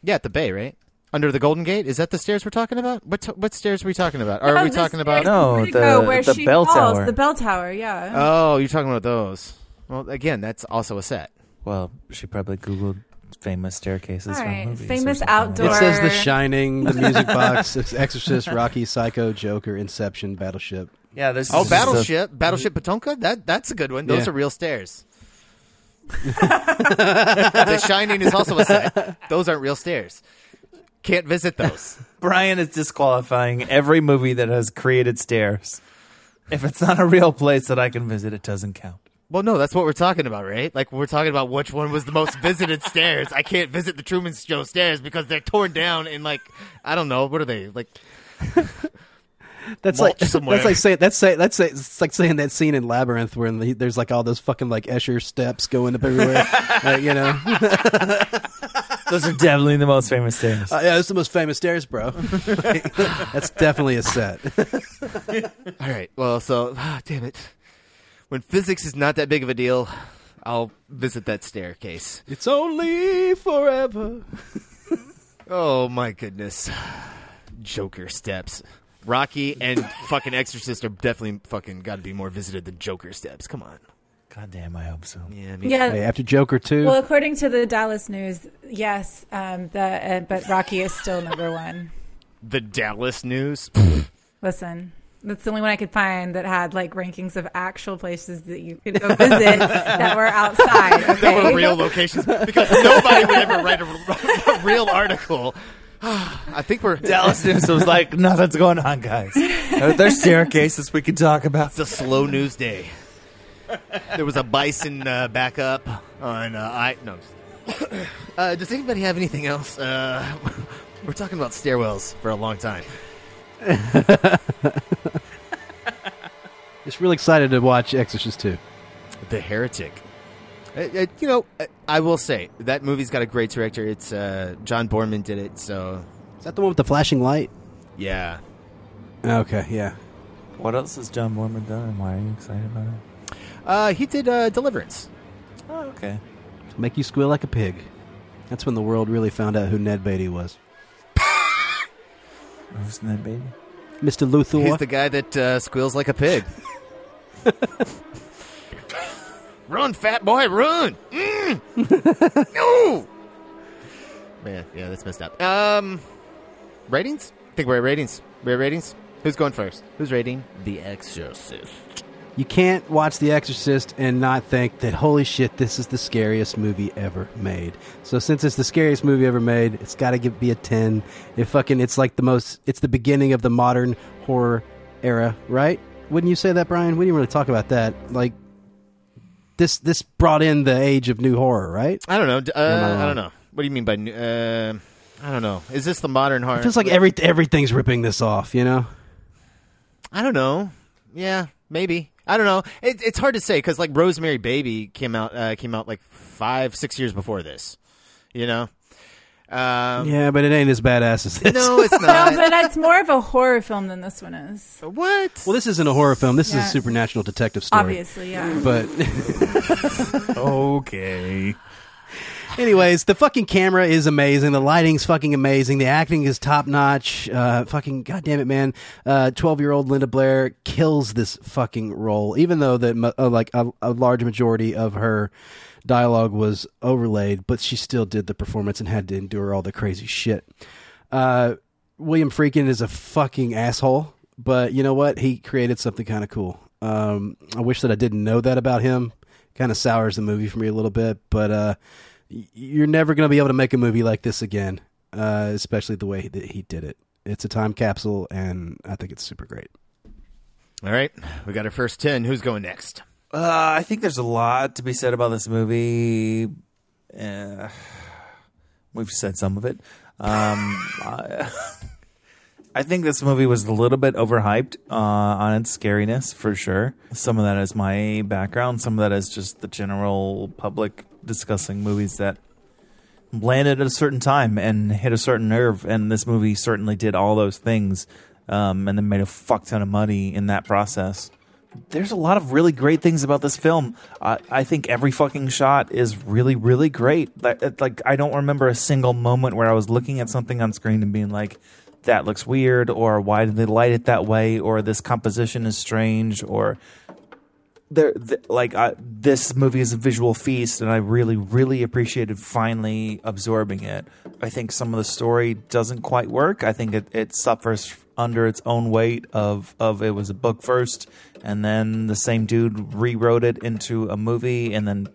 Yeah, at the bay, right? Under the Golden Gate. Is that the stairs we're talking about? What t- what stairs are we talking about? Or No, are we talking about? stairs No, Vertigo the- where the she bell falls, tower. The bell tower, yeah. Oh, you're talking about those. Well, again, that's also a set. Well, she probably googled famous staircases All from right, movies. or famous something outdoor- It says The Shining, The Music Box, *laughs* Ex- Exorcist, Rocky, Psycho, Joker, Inception, Battleship. Yeah, this. Oh, is just a- Battleship, Battleship Potemkin. That that's a good one. Those Yeah. are real stairs. *laughs* the Shining is also a set. Those aren't real stairs. Can't visit those. *laughs* Brian is disqualifying every movie that has created stairs. If it's not a real place that I can visit, it doesn't count. Well, no, that's what we're talking about, right? Like we're talking about which one was the most *laughs* visited stairs. I can't visit the Truman Show stairs because they're torn down and like I don't know what are they like? *laughs* That's like somewhere. that's like saying that's say that's say, it's like saying that scene in Labyrinth where the, there's like all those fucking like Escher steps going up everywhere. *laughs* Like, you know, Those are definitely the most famous stairs. Uh, yeah, it's the most famous stairs, bro. Like, that's definitely a set. All right. Well, so ah, *sighs* damn it. When physics is not that big of a deal, I'll visit that staircase. it's only forever. *laughs* Oh my goodness. Joker steps. Rocky and fucking Exorcist are definitely fucking got to be more visited than Joker steps. Come on. God damn, I hope so. Yeah, me yeah. Hey, after Joker two, Well, according to the Dallas News, yes, um, the uh, but Rocky is still number one. The Dallas News. Listen, that's the only one I could find that had like rankings of actual places that you could go visit that were outside. *laughs* Okay? There were real locations because nobody would ever write a, a real article. I think we're Dallas News was like, nothing's going on, guys. There's staircases we can talk about. It's a slow news day. There was a bison uh, backup on uh, I no. Uh, does anybody have anything else? Uh, *laughs* we're talking about stairwells for a long time. *laughs* just really excited to watch Exorcist two. The Heretic. Uh, uh, you know, uh, I will say that movie's got a great director. It's uh, John Boorman did it, so Is that the one with the flashing light? yeah. Okay, yeah. What else has John Boorman done, and why are you excited about it? Uh, he did uh, Deliverance. Oh, okay. Make you squeal like a pig. That's when the world really found out who Ned Beatty was. Who's Ned Beatty? Mr. Luthor. He's the guy that uh, squeals like a pig. *laughs* run, fat boy, run! Mm. *laughs* no. Man, yeah, that's messed up. Um, ratings? I think we're at ratings. We're at ratings. Who's going first? Who's rating The Exorcist? You can't watch The Exorcist and not think that holy shit, this is the scariest movie ever made. So since it's the scariest movie ever made, it's got to be a ten. It fucking it's like the most. It's the beginning of the modern horror era, right? Wouldn't you say that, Brian? We didn't really talk about that. Like this, this brought in the age of new horror, right? I don't know. Uh, I don't know. What do you mean by new? Uh, I don't know. Is this the modern horror? It feels like every everything's ripping this off. You know? I don't know. Yeah, maybe. I don't know. It, it's hard to say because like Rosemary Baby came out uh, came out like five six years before this. You know. Um, yeah, but it ain't as badass as this. No, *laughs* it's No, not. but it's more of a horror film than this one is. what? Well, this isn't a horror film. This Yeah. is a supernatural detective story. Obviously, yeah. But *laughs* *laughs* Okay. Anyways, the fucking camera is amazing. The lighting's fucking amazing. The acting is top notch. Uh, fucking goddamn it, man! Twelve year old Linda Blair kills this fucking role, even though that uh, like a, a large majority of her dialogue was overlaid, but she still did the performance and had to endure all the crazy shit. Uh, William Friedkin is a fucking asshole, but you know what? He created something kind of cool. Um, I wish that I didn't know that about him. Kind of sours the movie for me a little bit, but uh, you're never going to be able to make a movie like this again, uh, especially the way that he did it. It's a time capsule, and I think it's super great. All right, we got our first ten. Who's going next? Uh, I think there's a lot to be said about this movie. Uh, we've said some of it. Um, *laughs* I, I think this movie was a little bit overhyped uh, on its scariness for sure. Some of that is my background. Some of that is just the general public discussing movies that landed at a certain time and hit a certain nerve. And this movie certainly did all those things, um, and then made a fuck ton of money in that process. There's a lot of really great things about this film. I I think every fucking shot is really, really great. Like, like I don't remember a single moment where I was looking at something on screen and being like, "That looks weird," or "Why did they light it that way?" or "This composition is strange," or there th- like I, this movie is a visual feast and i really really appreciated finally absorbing it. I think some of the story doesn't quite work. I think it, it suffers under its own weight of of it was a book first and then the same dude rewrote it into a movie and then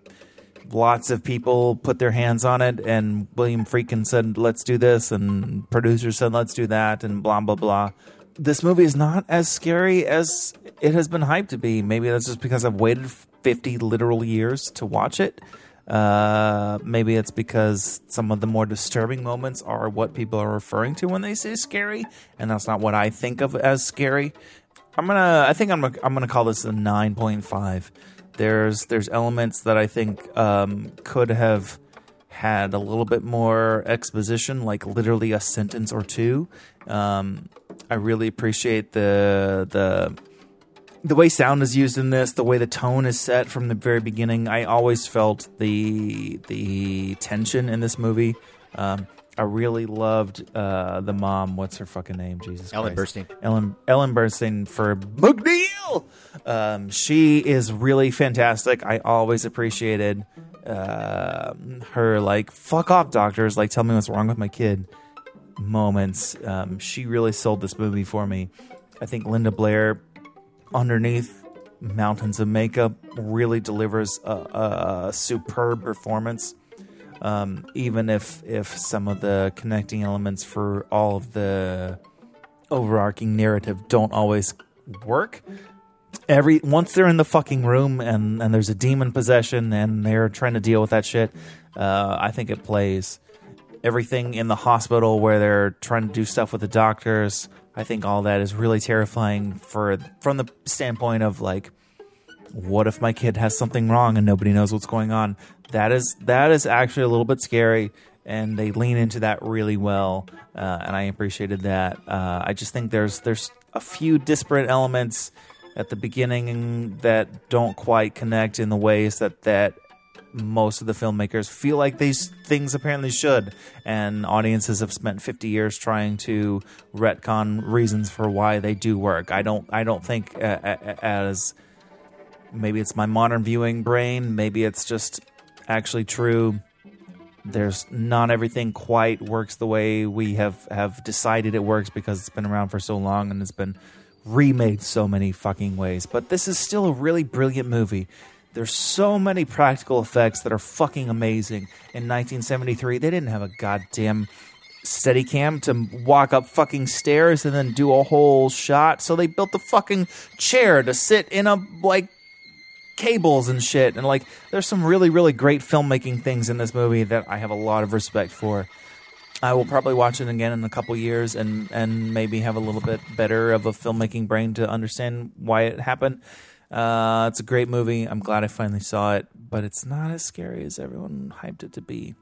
lots of people put their hands on it and william friedkin said let's do this and producers said let's do that and blah blah blah this movie is not as scary as it has been hyped to be. Maybe that's just because I've waited 50 literal years to watch it. Uh, maybe it's because some of the more disturbing moments are what people are referring to when they say scary, and that's not what I think of as scary. I'm gonna. I think I'm. Gonna, I'm gonna call this a 9.5. There's there's elements that I think um, could have had a little bit more exposition, like literally a sentence or two. Um, I really appreciate the the the way sound is used in this, the way the tone is set from the very beginning. I always felt the the tension in this movie. Um, I really loved uh, the mom. What's her fucking name? Jesus, Ellen Christ. Burstyn. Ellen Ellen Burstyn for MacNeil. Um, she is really fantastic. I always appreciated uh, her like fuck off doctors. Like tell me what's wrong with my kid moments. Um, she really sold this movie for me. I think Linda Blair, underneath mountains of makeup, really delivers a, a, a superb performance. Um, even if if some of the connecting elements for all of the overarching narrative don't always work. Every once they're in the fucking room and and there's a demon possession and they're trying to deal with that shit, uh, I think it plays. Everything in the hospital where they're trying to do stuff with the doctors, I think all that is really terrifying for from the standpoint of like what if my kid has something wrong and nobody knows what's going on? That is that is actually a little bit scary and they lean into that really well uh, and i appreciated that. Uh, i just think there's there's a few disparate elements at the beginning that don't quite connect in the ways that that most of the filmmakers feel like these things apparently should. And audiences have spent 50 years trying to retcon reasons for why they do work. I don't i don't think uh, as maybe it's my modern viewing brain. Maybe it's just actually true. There's not everything quite works the way we have have decided it works because it's been around for so long and it's been remade so many fucking ways. But this is still a really brilliant movie there's so many practical effects that are fucking amazing in 1973 they didn't have a goddamn Steadicam to walk up fucking stairs and then do a whole shot. So they built the fucking chair to sit in a like cables and shit. And like, there's some really, really great filmmaking things in this movie that I have a lot of respect for. I will probably watch it again in a couple years and and maybe have a little bit better of a filmmaking brain to understand why it happened. Uh, it's a great movie. I'm glad I finally saw it, but it's not as scary as everyone hyped it to be.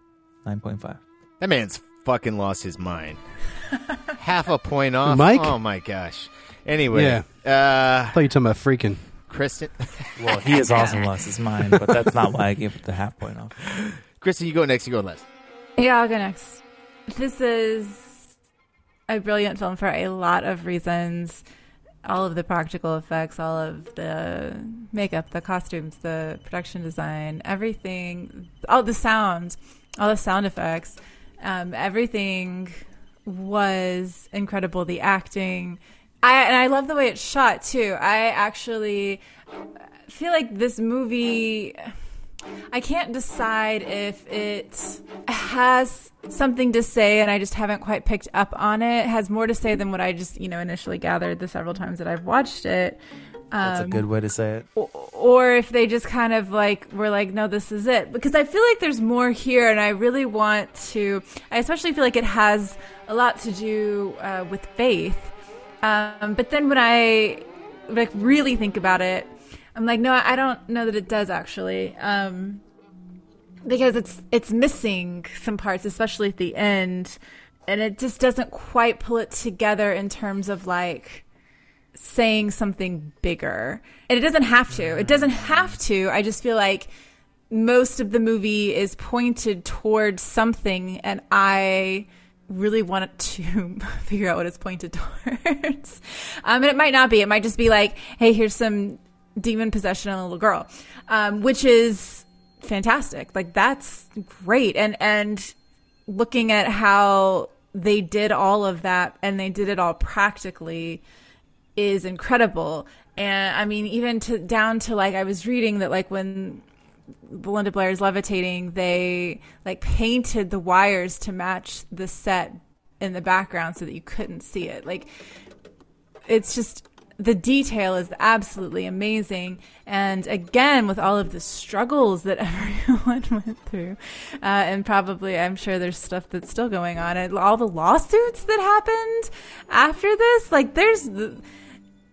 Nine point five. That man's fucking lost his mind. *laughs* Half a point off. Mike? Oh my gosh. Anyway, Yeah. uh, I thought you were talking about freaking. Kristen. *laughs* Well, he has also *laughs* lost his mind, but that's not why I gave it the half point off. Kristen, you go next. You go last. Yeah, I'll go next. This is a brilliant film for a lot of reasons. All of the practical effects, all of the makeup, the costumes, the production design, everything, all the sound, all the sound effects, um, everything was incredible. The acting, I and I love the way it's shot too. I actually feel like this movie. I can't decide if it has something to say and I just haven't quite picked up on it. It has more to say than what I just, you know, initially gathered the several times that I've watched it. That's a Um, good way to say it. or if they just kind of like were like no this is it because i feel like there's more here and i really want to i especially feel like it has a lot to do uh, with faith um, but then when i like really think about it i'm like no i don't know that it does actually um, because it's it's missing some parts especially at the end and it just doesn't quite pull it together in terms of like saying something bigger. And it doesn't have to. It doesn't have to. I just feel like most of the movie is pointed towards something and I really want to *laughs* figure out what it's pointed *laughs* towards. Um, and it might not be. It might just be like, hey, here's some demon possession on a little girl, um, which is fantastic. Like that's great. And and looking at how they did all of that and they did it all practically is incredible. And I mean, even to down to like I was reading that like when Belinda Blair is levitating, they like painted the wires to match the set in the background so that you couldn't see it. Like it's just the detail is absolutely amazing. And again, with all of the struggles that *laughs* everyone went through, uh, and probably I'm sure there's stuff that's still going on, and all the lawsuits that happened after this, like there's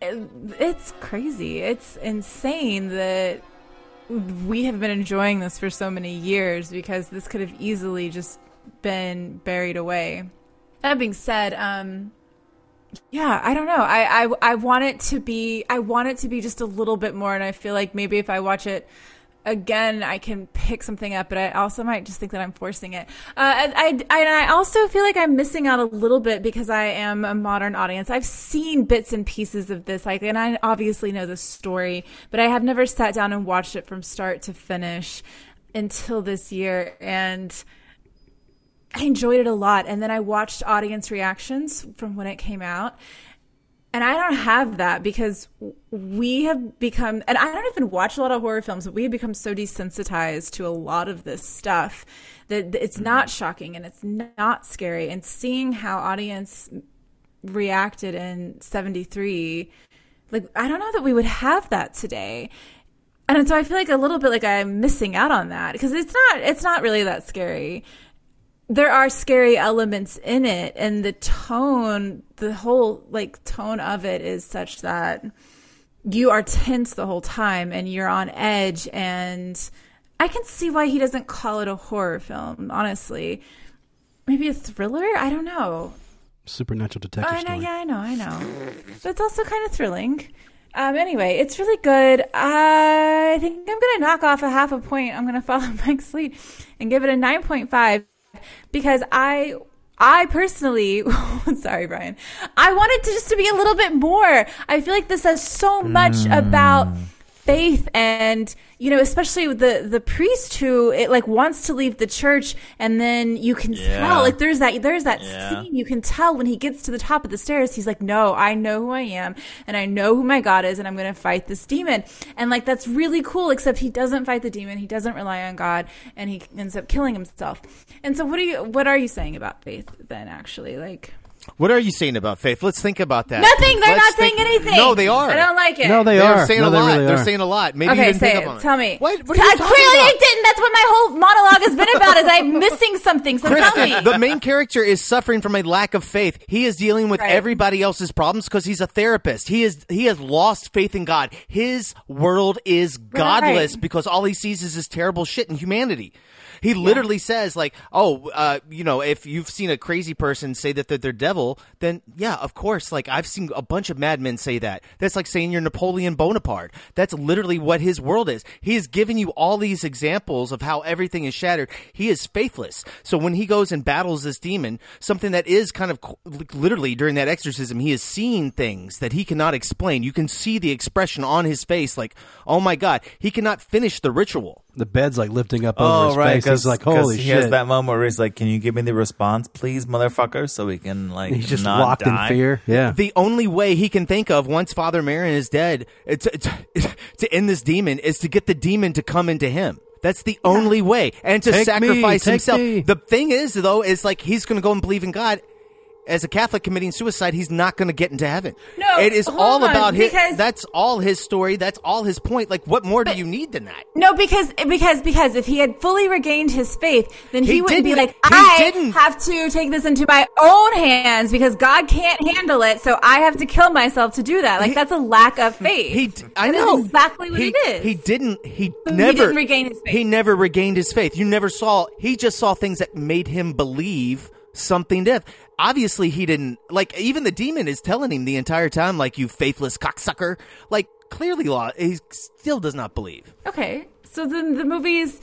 it's crazy. It's insane that we have been enjoying this for so many years because this could have easily just been buried away. That being said, um, yeah, I don't know. I, I I want it to be I want it to be just a little bit more, and I feel like maybe if I watch it again, I can pick something up. But I also might just think that I'm forcing it. Uh, and I I also feel like I'm missing out a little bit because I am a modern audience. I've seen bits and pieces of this, like, and I obviously know the story, but I have never sat down and watched it from start to finish until this year, and. I enjoyed it a lot. And then I watched audience reactions from when it came out. And I don't have that because we have become, and I don't even watch a lot of horror films, but we have become so desensitized to a lot of this stuff that it's mm-hmm. not shocking and it's not scary. And seeing how audience reacted in 73, like, I don't know that we would have that today. And so I feel like a little bit like I'm missing out on that because it's not, it's not really that scary there are scary elements in it and the tone the whole like tone of it is such that you are tense the whole time and you're on edge and i can see why he doesn't call it a horror film honestly maybe a thriller i don't know Supernatural detective i know story. yeah i know i know but it's also kind of thrilling um, anyway, it's really good. I think I'm going to knock off a half a point. I'm going *laughs* to follow Mike's lead and give it a 9.5 because I I personally *laughs* sorry Brian. I wanted to just to be a little bit more. I feel like this has so much about mm. Faith and you know especially the the priest who it like wants to leave the church and then you can Yeah. tell like there's that there's that Yeah. scene you can tell when he gets to the top of the stairs he's like no I know who I am and I know who my God is and I'm going to fight this demon and like that's really cool except he doesn't fight the demon he doesn't rely on God and he ends up killing himself and so what are you what are you saying about faith then actually like What are you saying about faith? Let's think about that. Nothing. They're Let's not think- saying anything. No, they are. I don't like it. No, they They're are. saying No, a they lot. really They're are. saying a lot. Maybe okay, you didn't say think it. about Tell me. What, what are I uh, talking clearly about? didn't. That's what my whole monologue has been about. Is I'm missing something. So tell me. Kristen, the main character is suffering from a lack of faith. He is dealing with Right. everybody else's problems because he's a therapist. He is he has lost faith in God. His world is godless Right. because all he sees is this terrible shit in humanity. He literally says like, "Oh, uh, you know, if you've seen a crazy person say that they're, they're devil, then yeah, of course. Like I've seen a bunch of madmen say that. That's like saying you're Napoleon Bonaparte. That's literally what his world is. He is giving you all these examples of how everything is shattered. He is faithless. So when he goes and battles this demon, something that is kind of literally during that exorcism, he is seeing things that he cannot explain. You can see the expression on his face, like, "Oh my god," he cannot finish the ritual. The bed's like lifting up over Oh his right, face. because He's like, holy he shit. has that moment where he's like, "Can you give me the response, please, motherfucker?" So we can like He's just not locked die. in fear. Yeah. The only way he can think of once Father Merrin is dead it's, it's, *laughs* to end this demon is to get the demon to come into him. That's the only way, and to Take sacrifice take himself. me. The thing is, though, is like he's going to go and believe in God. As a Catholic committing suicide, he's not going to get into heaven. No, it is all on, about his. That's all his story. That's all his point. Like, what more do you need than that? No, because because because if he had fully regained his faith, then he, He wouldn't be like, he I didn't. have to take this into my own hands because God can't handle it, so I have to kill myself to do that. Like that's a lack of *laughs* faith. He, I That know exactly what he, it is. He didn't. He So he never didn't regain his faith. He never regained his faith. You never saw. He just saw things that made him believe something death. Obviously, he didn't. Like even the demon is telling him the entire time, like you faithless cocksucker. Like clearly, law. He still does not believe. Okay, so then the movie is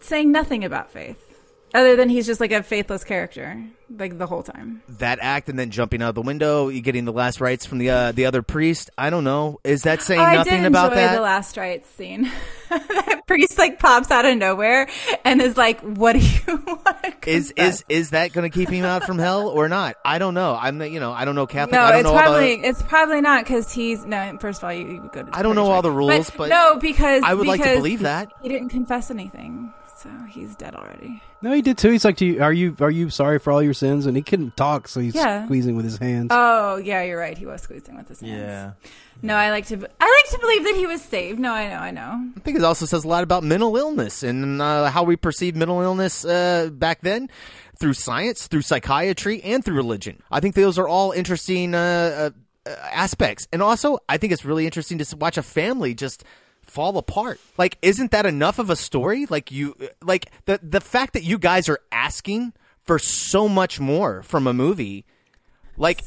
saying nothing about faith, other than he's just like a faithless character, like the whole time. That act and then jumping out of the window, you getting the last rites from the uh, the other priest. I don't know. Is that saying I nothing did about enjoy that? the last rites scene. *laughs* that priest like pops out of nowhere and is like, "What do you *laughs* want?" is is is that going to keep him out from hell or not? I don't know. I'm you know I don't know Catholic. No, I don't it's know all the- probably it's probably not because he's no. First of all, you, you go to. I don't know all the rules, but no, because I would like to believe that. he didn't confess anything, so he's dead already. No, he did too. He's like, "Do you, "Are you are you sorry for all your sins?" And he couldn't talk, so he's Yeah. squeezing with his hands. Oh yeah, you're right. He was squeezing with his hands. Yeah. No, I like to. I like to believe that he was saved. No, I know, I know. I think it also says a lot about mental illness and uh, how we perceive mental illness uh, back then through science, through psychiatry, and through religion. I think those are all interesting uh, uh, uh, aspects. And also, I think it's really interesting to watch a family just fall apart. Like, isn't that enough of a story? Like you, like the the fact that you guys are asking for so much more from a movie. Like,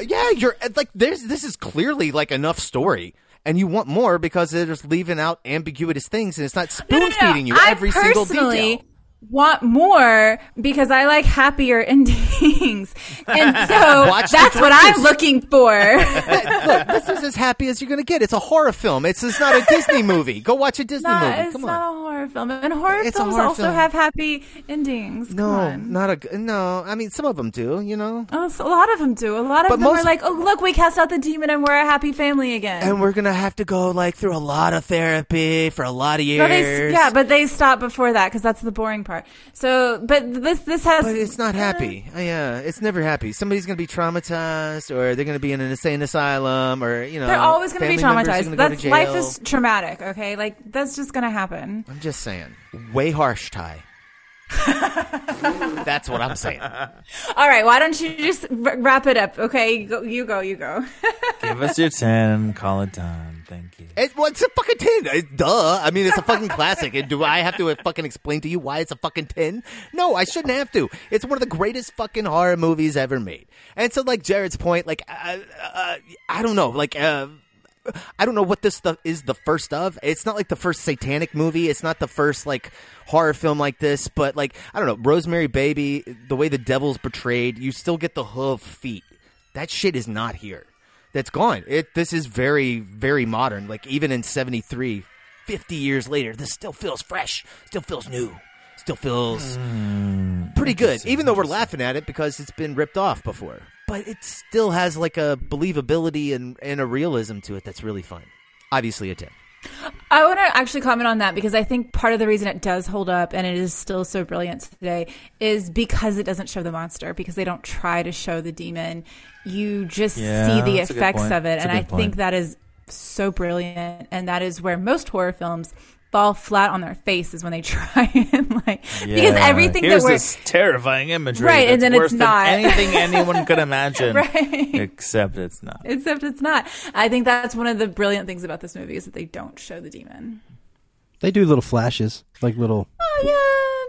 yeah, you're like there's this is clearly like enough story. And you want more because they're just leaving out ambiguous things, and it's not No, no, spoon no. feeding you every single detail. Want more because I like happier *laughs* endings, and so *laughs* Watch that's what I'm looking for. *laughs* Look, this is as happy as you're going to get. It's a horror film. It's, it's not a Disney movie. Go watch a Disney Nah, movie. it's Come not a horror film, and horror It's films horror also film. have happy endings. No, not a no. I mean, some of them do. You know. Oh, so a lot of them do. A lot of But them are like, "Oh, look, we cast out the demon, and we're a happy family again." And we're gonna have to go like through a lot of therapy for a lot of No, years. they, yeah, but they stop before that because that's the boring part. So, but this this has. But it's not happy. Uh, yeah, it's never happy. Somebody's going to be traumatized, or they're going to be in an insane asylum, or you know, They're always going to be family members are traumatized. gonna That's life is traumatic. Okay, like that's just going to happen. I'm just saying, way harsh, Ty. *laughs* That's what I'm saying. All right, why don't you just wrap it up? Okay, you go, you go, you go. *laughs* Give us your 10. Call it done. Thank you. It, well, it's a fucking ten. It- duh. I mean, it's a fucking classic. And do I have to uh, fucking explain to you why it's a fucking ten? No, I shouldn't have to. It's one of the greatest fucking horror movies ever made. And so, like Jared's point, like uh, uh, I don't know, like. Uh, I don't know what this stuff is the first of. It's not like the first satanic movie. It's not the first like horror film like this, but like I don't know, Rosemary Baby, the way the devil's portrayed, you still get the hoof feet. That shit is not here. That's gone. It this is very very modern. Like even in 73, 50 years later, this still feels fresh, still feels new. Still feels hmm. pretty good, even though we're laughing at it because it's been ripped off before. But it still has like a believability and, and a realism to it that's really fun. Obviously, a 10. I want to actually comment on that because I think part of the reason it does hold up and it is still so brilliant today is because it doesn't show the monster, because they don't try to show the demon. You just Yeah, see the that's a good effects of it. That's And I point. think that is so brilliant. And that is where most horror films fall flat on their faces when they *laughs* try and like, because everything Here's that we're. this terrifying imagery. Right, and then it's worse than not. *laughs* anything anyone could imagine. Right. Except it's not. Except it's not. I think that's one of the brilliant things about this movie is that they don't show the demon. They do little flashes, like little. Oh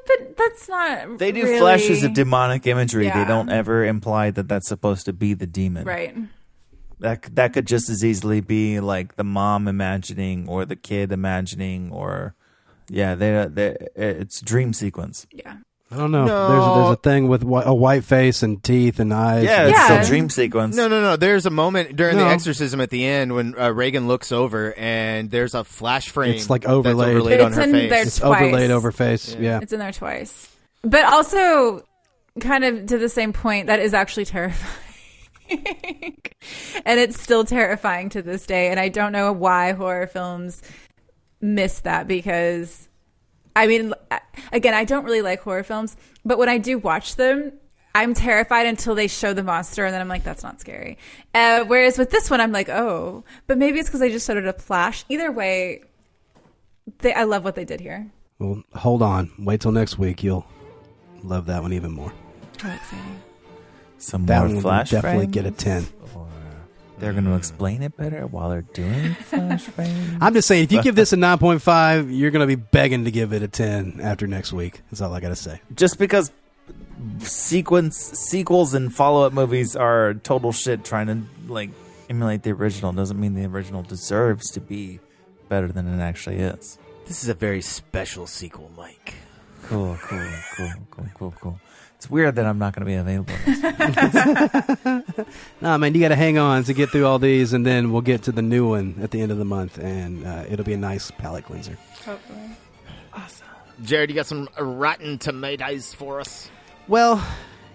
yeah, but that's not. They do really- flashes of demonic imagery. Yeah. They don't ever imply that that's supposed to be the demon. Right. That that could just as easily be like the mom imagining or the kid imagining or yeah, they they it's dream sequence. Yeah. I don't know. No. There's there's a thing with whi- a white face and teeth and eyes. Yeah, it's Yeah. still dream sequence. No, no, no. There's a moment during the exorcism at the end when uh, Regan looks over and there's a flash frame. It's like that's overlaid. overlaid on her in face. there It's twice. overlaid over face. Yeah. It's in there twice. But also, kind of to the same point, that is actually terrifying. And it's still terrifying to this day. And I don't know why horror films miss that because, I mean, again, I don't really like horror films, but when I do watch them, I'm terrified until they show the monster, and then I'm like, that's not scary. Uh, whereas with this one, I'm like, oh, but maybe it's because they just showed it a flash. Either way, they, I love what they did here. Well, hold on. Wait till next week. You'll love that one even more. How exciting! Some That more one will flash definitely frames? get a 10. Or they're going to explain it better while they're doing *laughs* flash frames. I'm just saying, if you give this a 9.5, you're going to be begging to give it a 10 after next week. That's all I got to say. just because sequence sequels and follow up movies are total shit trying to like emulate the original doesn't mean the original deserves to be better than it actually is. This is a very special sequel, Mike. Cool, cool, cool, cool, cool, cool. It's weird that I'm not going to be available. *laughs* Nah, man, you got to hang on to get through all these, and then we'll get to the new one at the end of the month, and uh, it'll be a nice palate cleanser. Hopefully. Awesome. Jared, you got some rotten tomatoes for us? Well,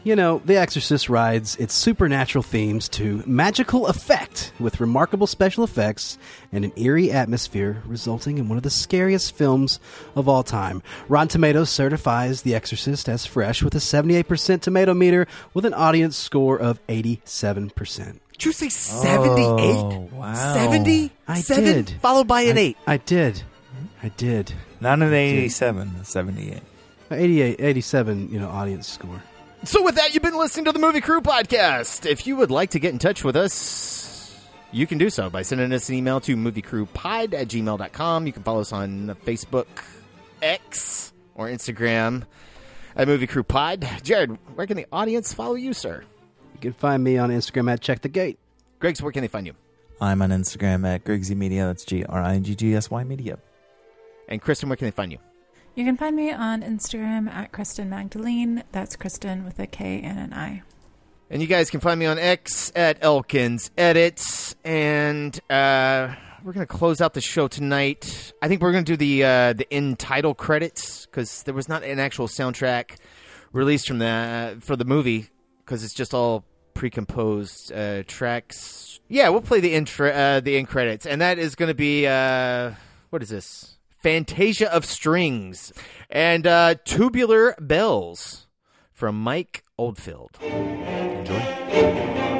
you know, The Exorcist rides its supernatural themes to magical effect with remarkable special effects and an eerie atmosphere, resulting in one of the scariest films of all time. Rotten Tomatoes certifies The Exorcist as fresh with a 78% tomato meter with an audience score of 87%. Did you say 78? Oh, wow. 70? I Seven, did. Followed by an I- 8. I did. I did. Not an 87, 78. 88, 87, you know, audience score. So, with that, you've been listening to the Movie Crew podcast. If you would like to get in touch with us, you can do so by sending us an email to moviecrewpod at gmail.com. You can follow us on Facebook, X, or Instagram at Movie Crew Pod. Jared, where can the audience follow you, sir? You can find me on Instagram at Check the Gate. Griggs, where can they find you? I'm on Instagram at Griggsy Media. That's G R I G G S Y Media. And Kristen, where can they find you? You can find me on Instagram at Kristen Magdalene. That's Kristen with a K and an I. And you guys can find me on X at Elkins Edits. And uh, we're going to close out the show tonight. I think we're going to do the uh, the end title credits because there was not an actual soundtrack released from the for the movie because it's just all pre-composed uh, tracks. Yeah, we'll play the intro, uh, the end credits, and that is going to be uh, what is this? Fantasia of Strings and uh, Tubular Bells from Mike Oldfield. Enjoy.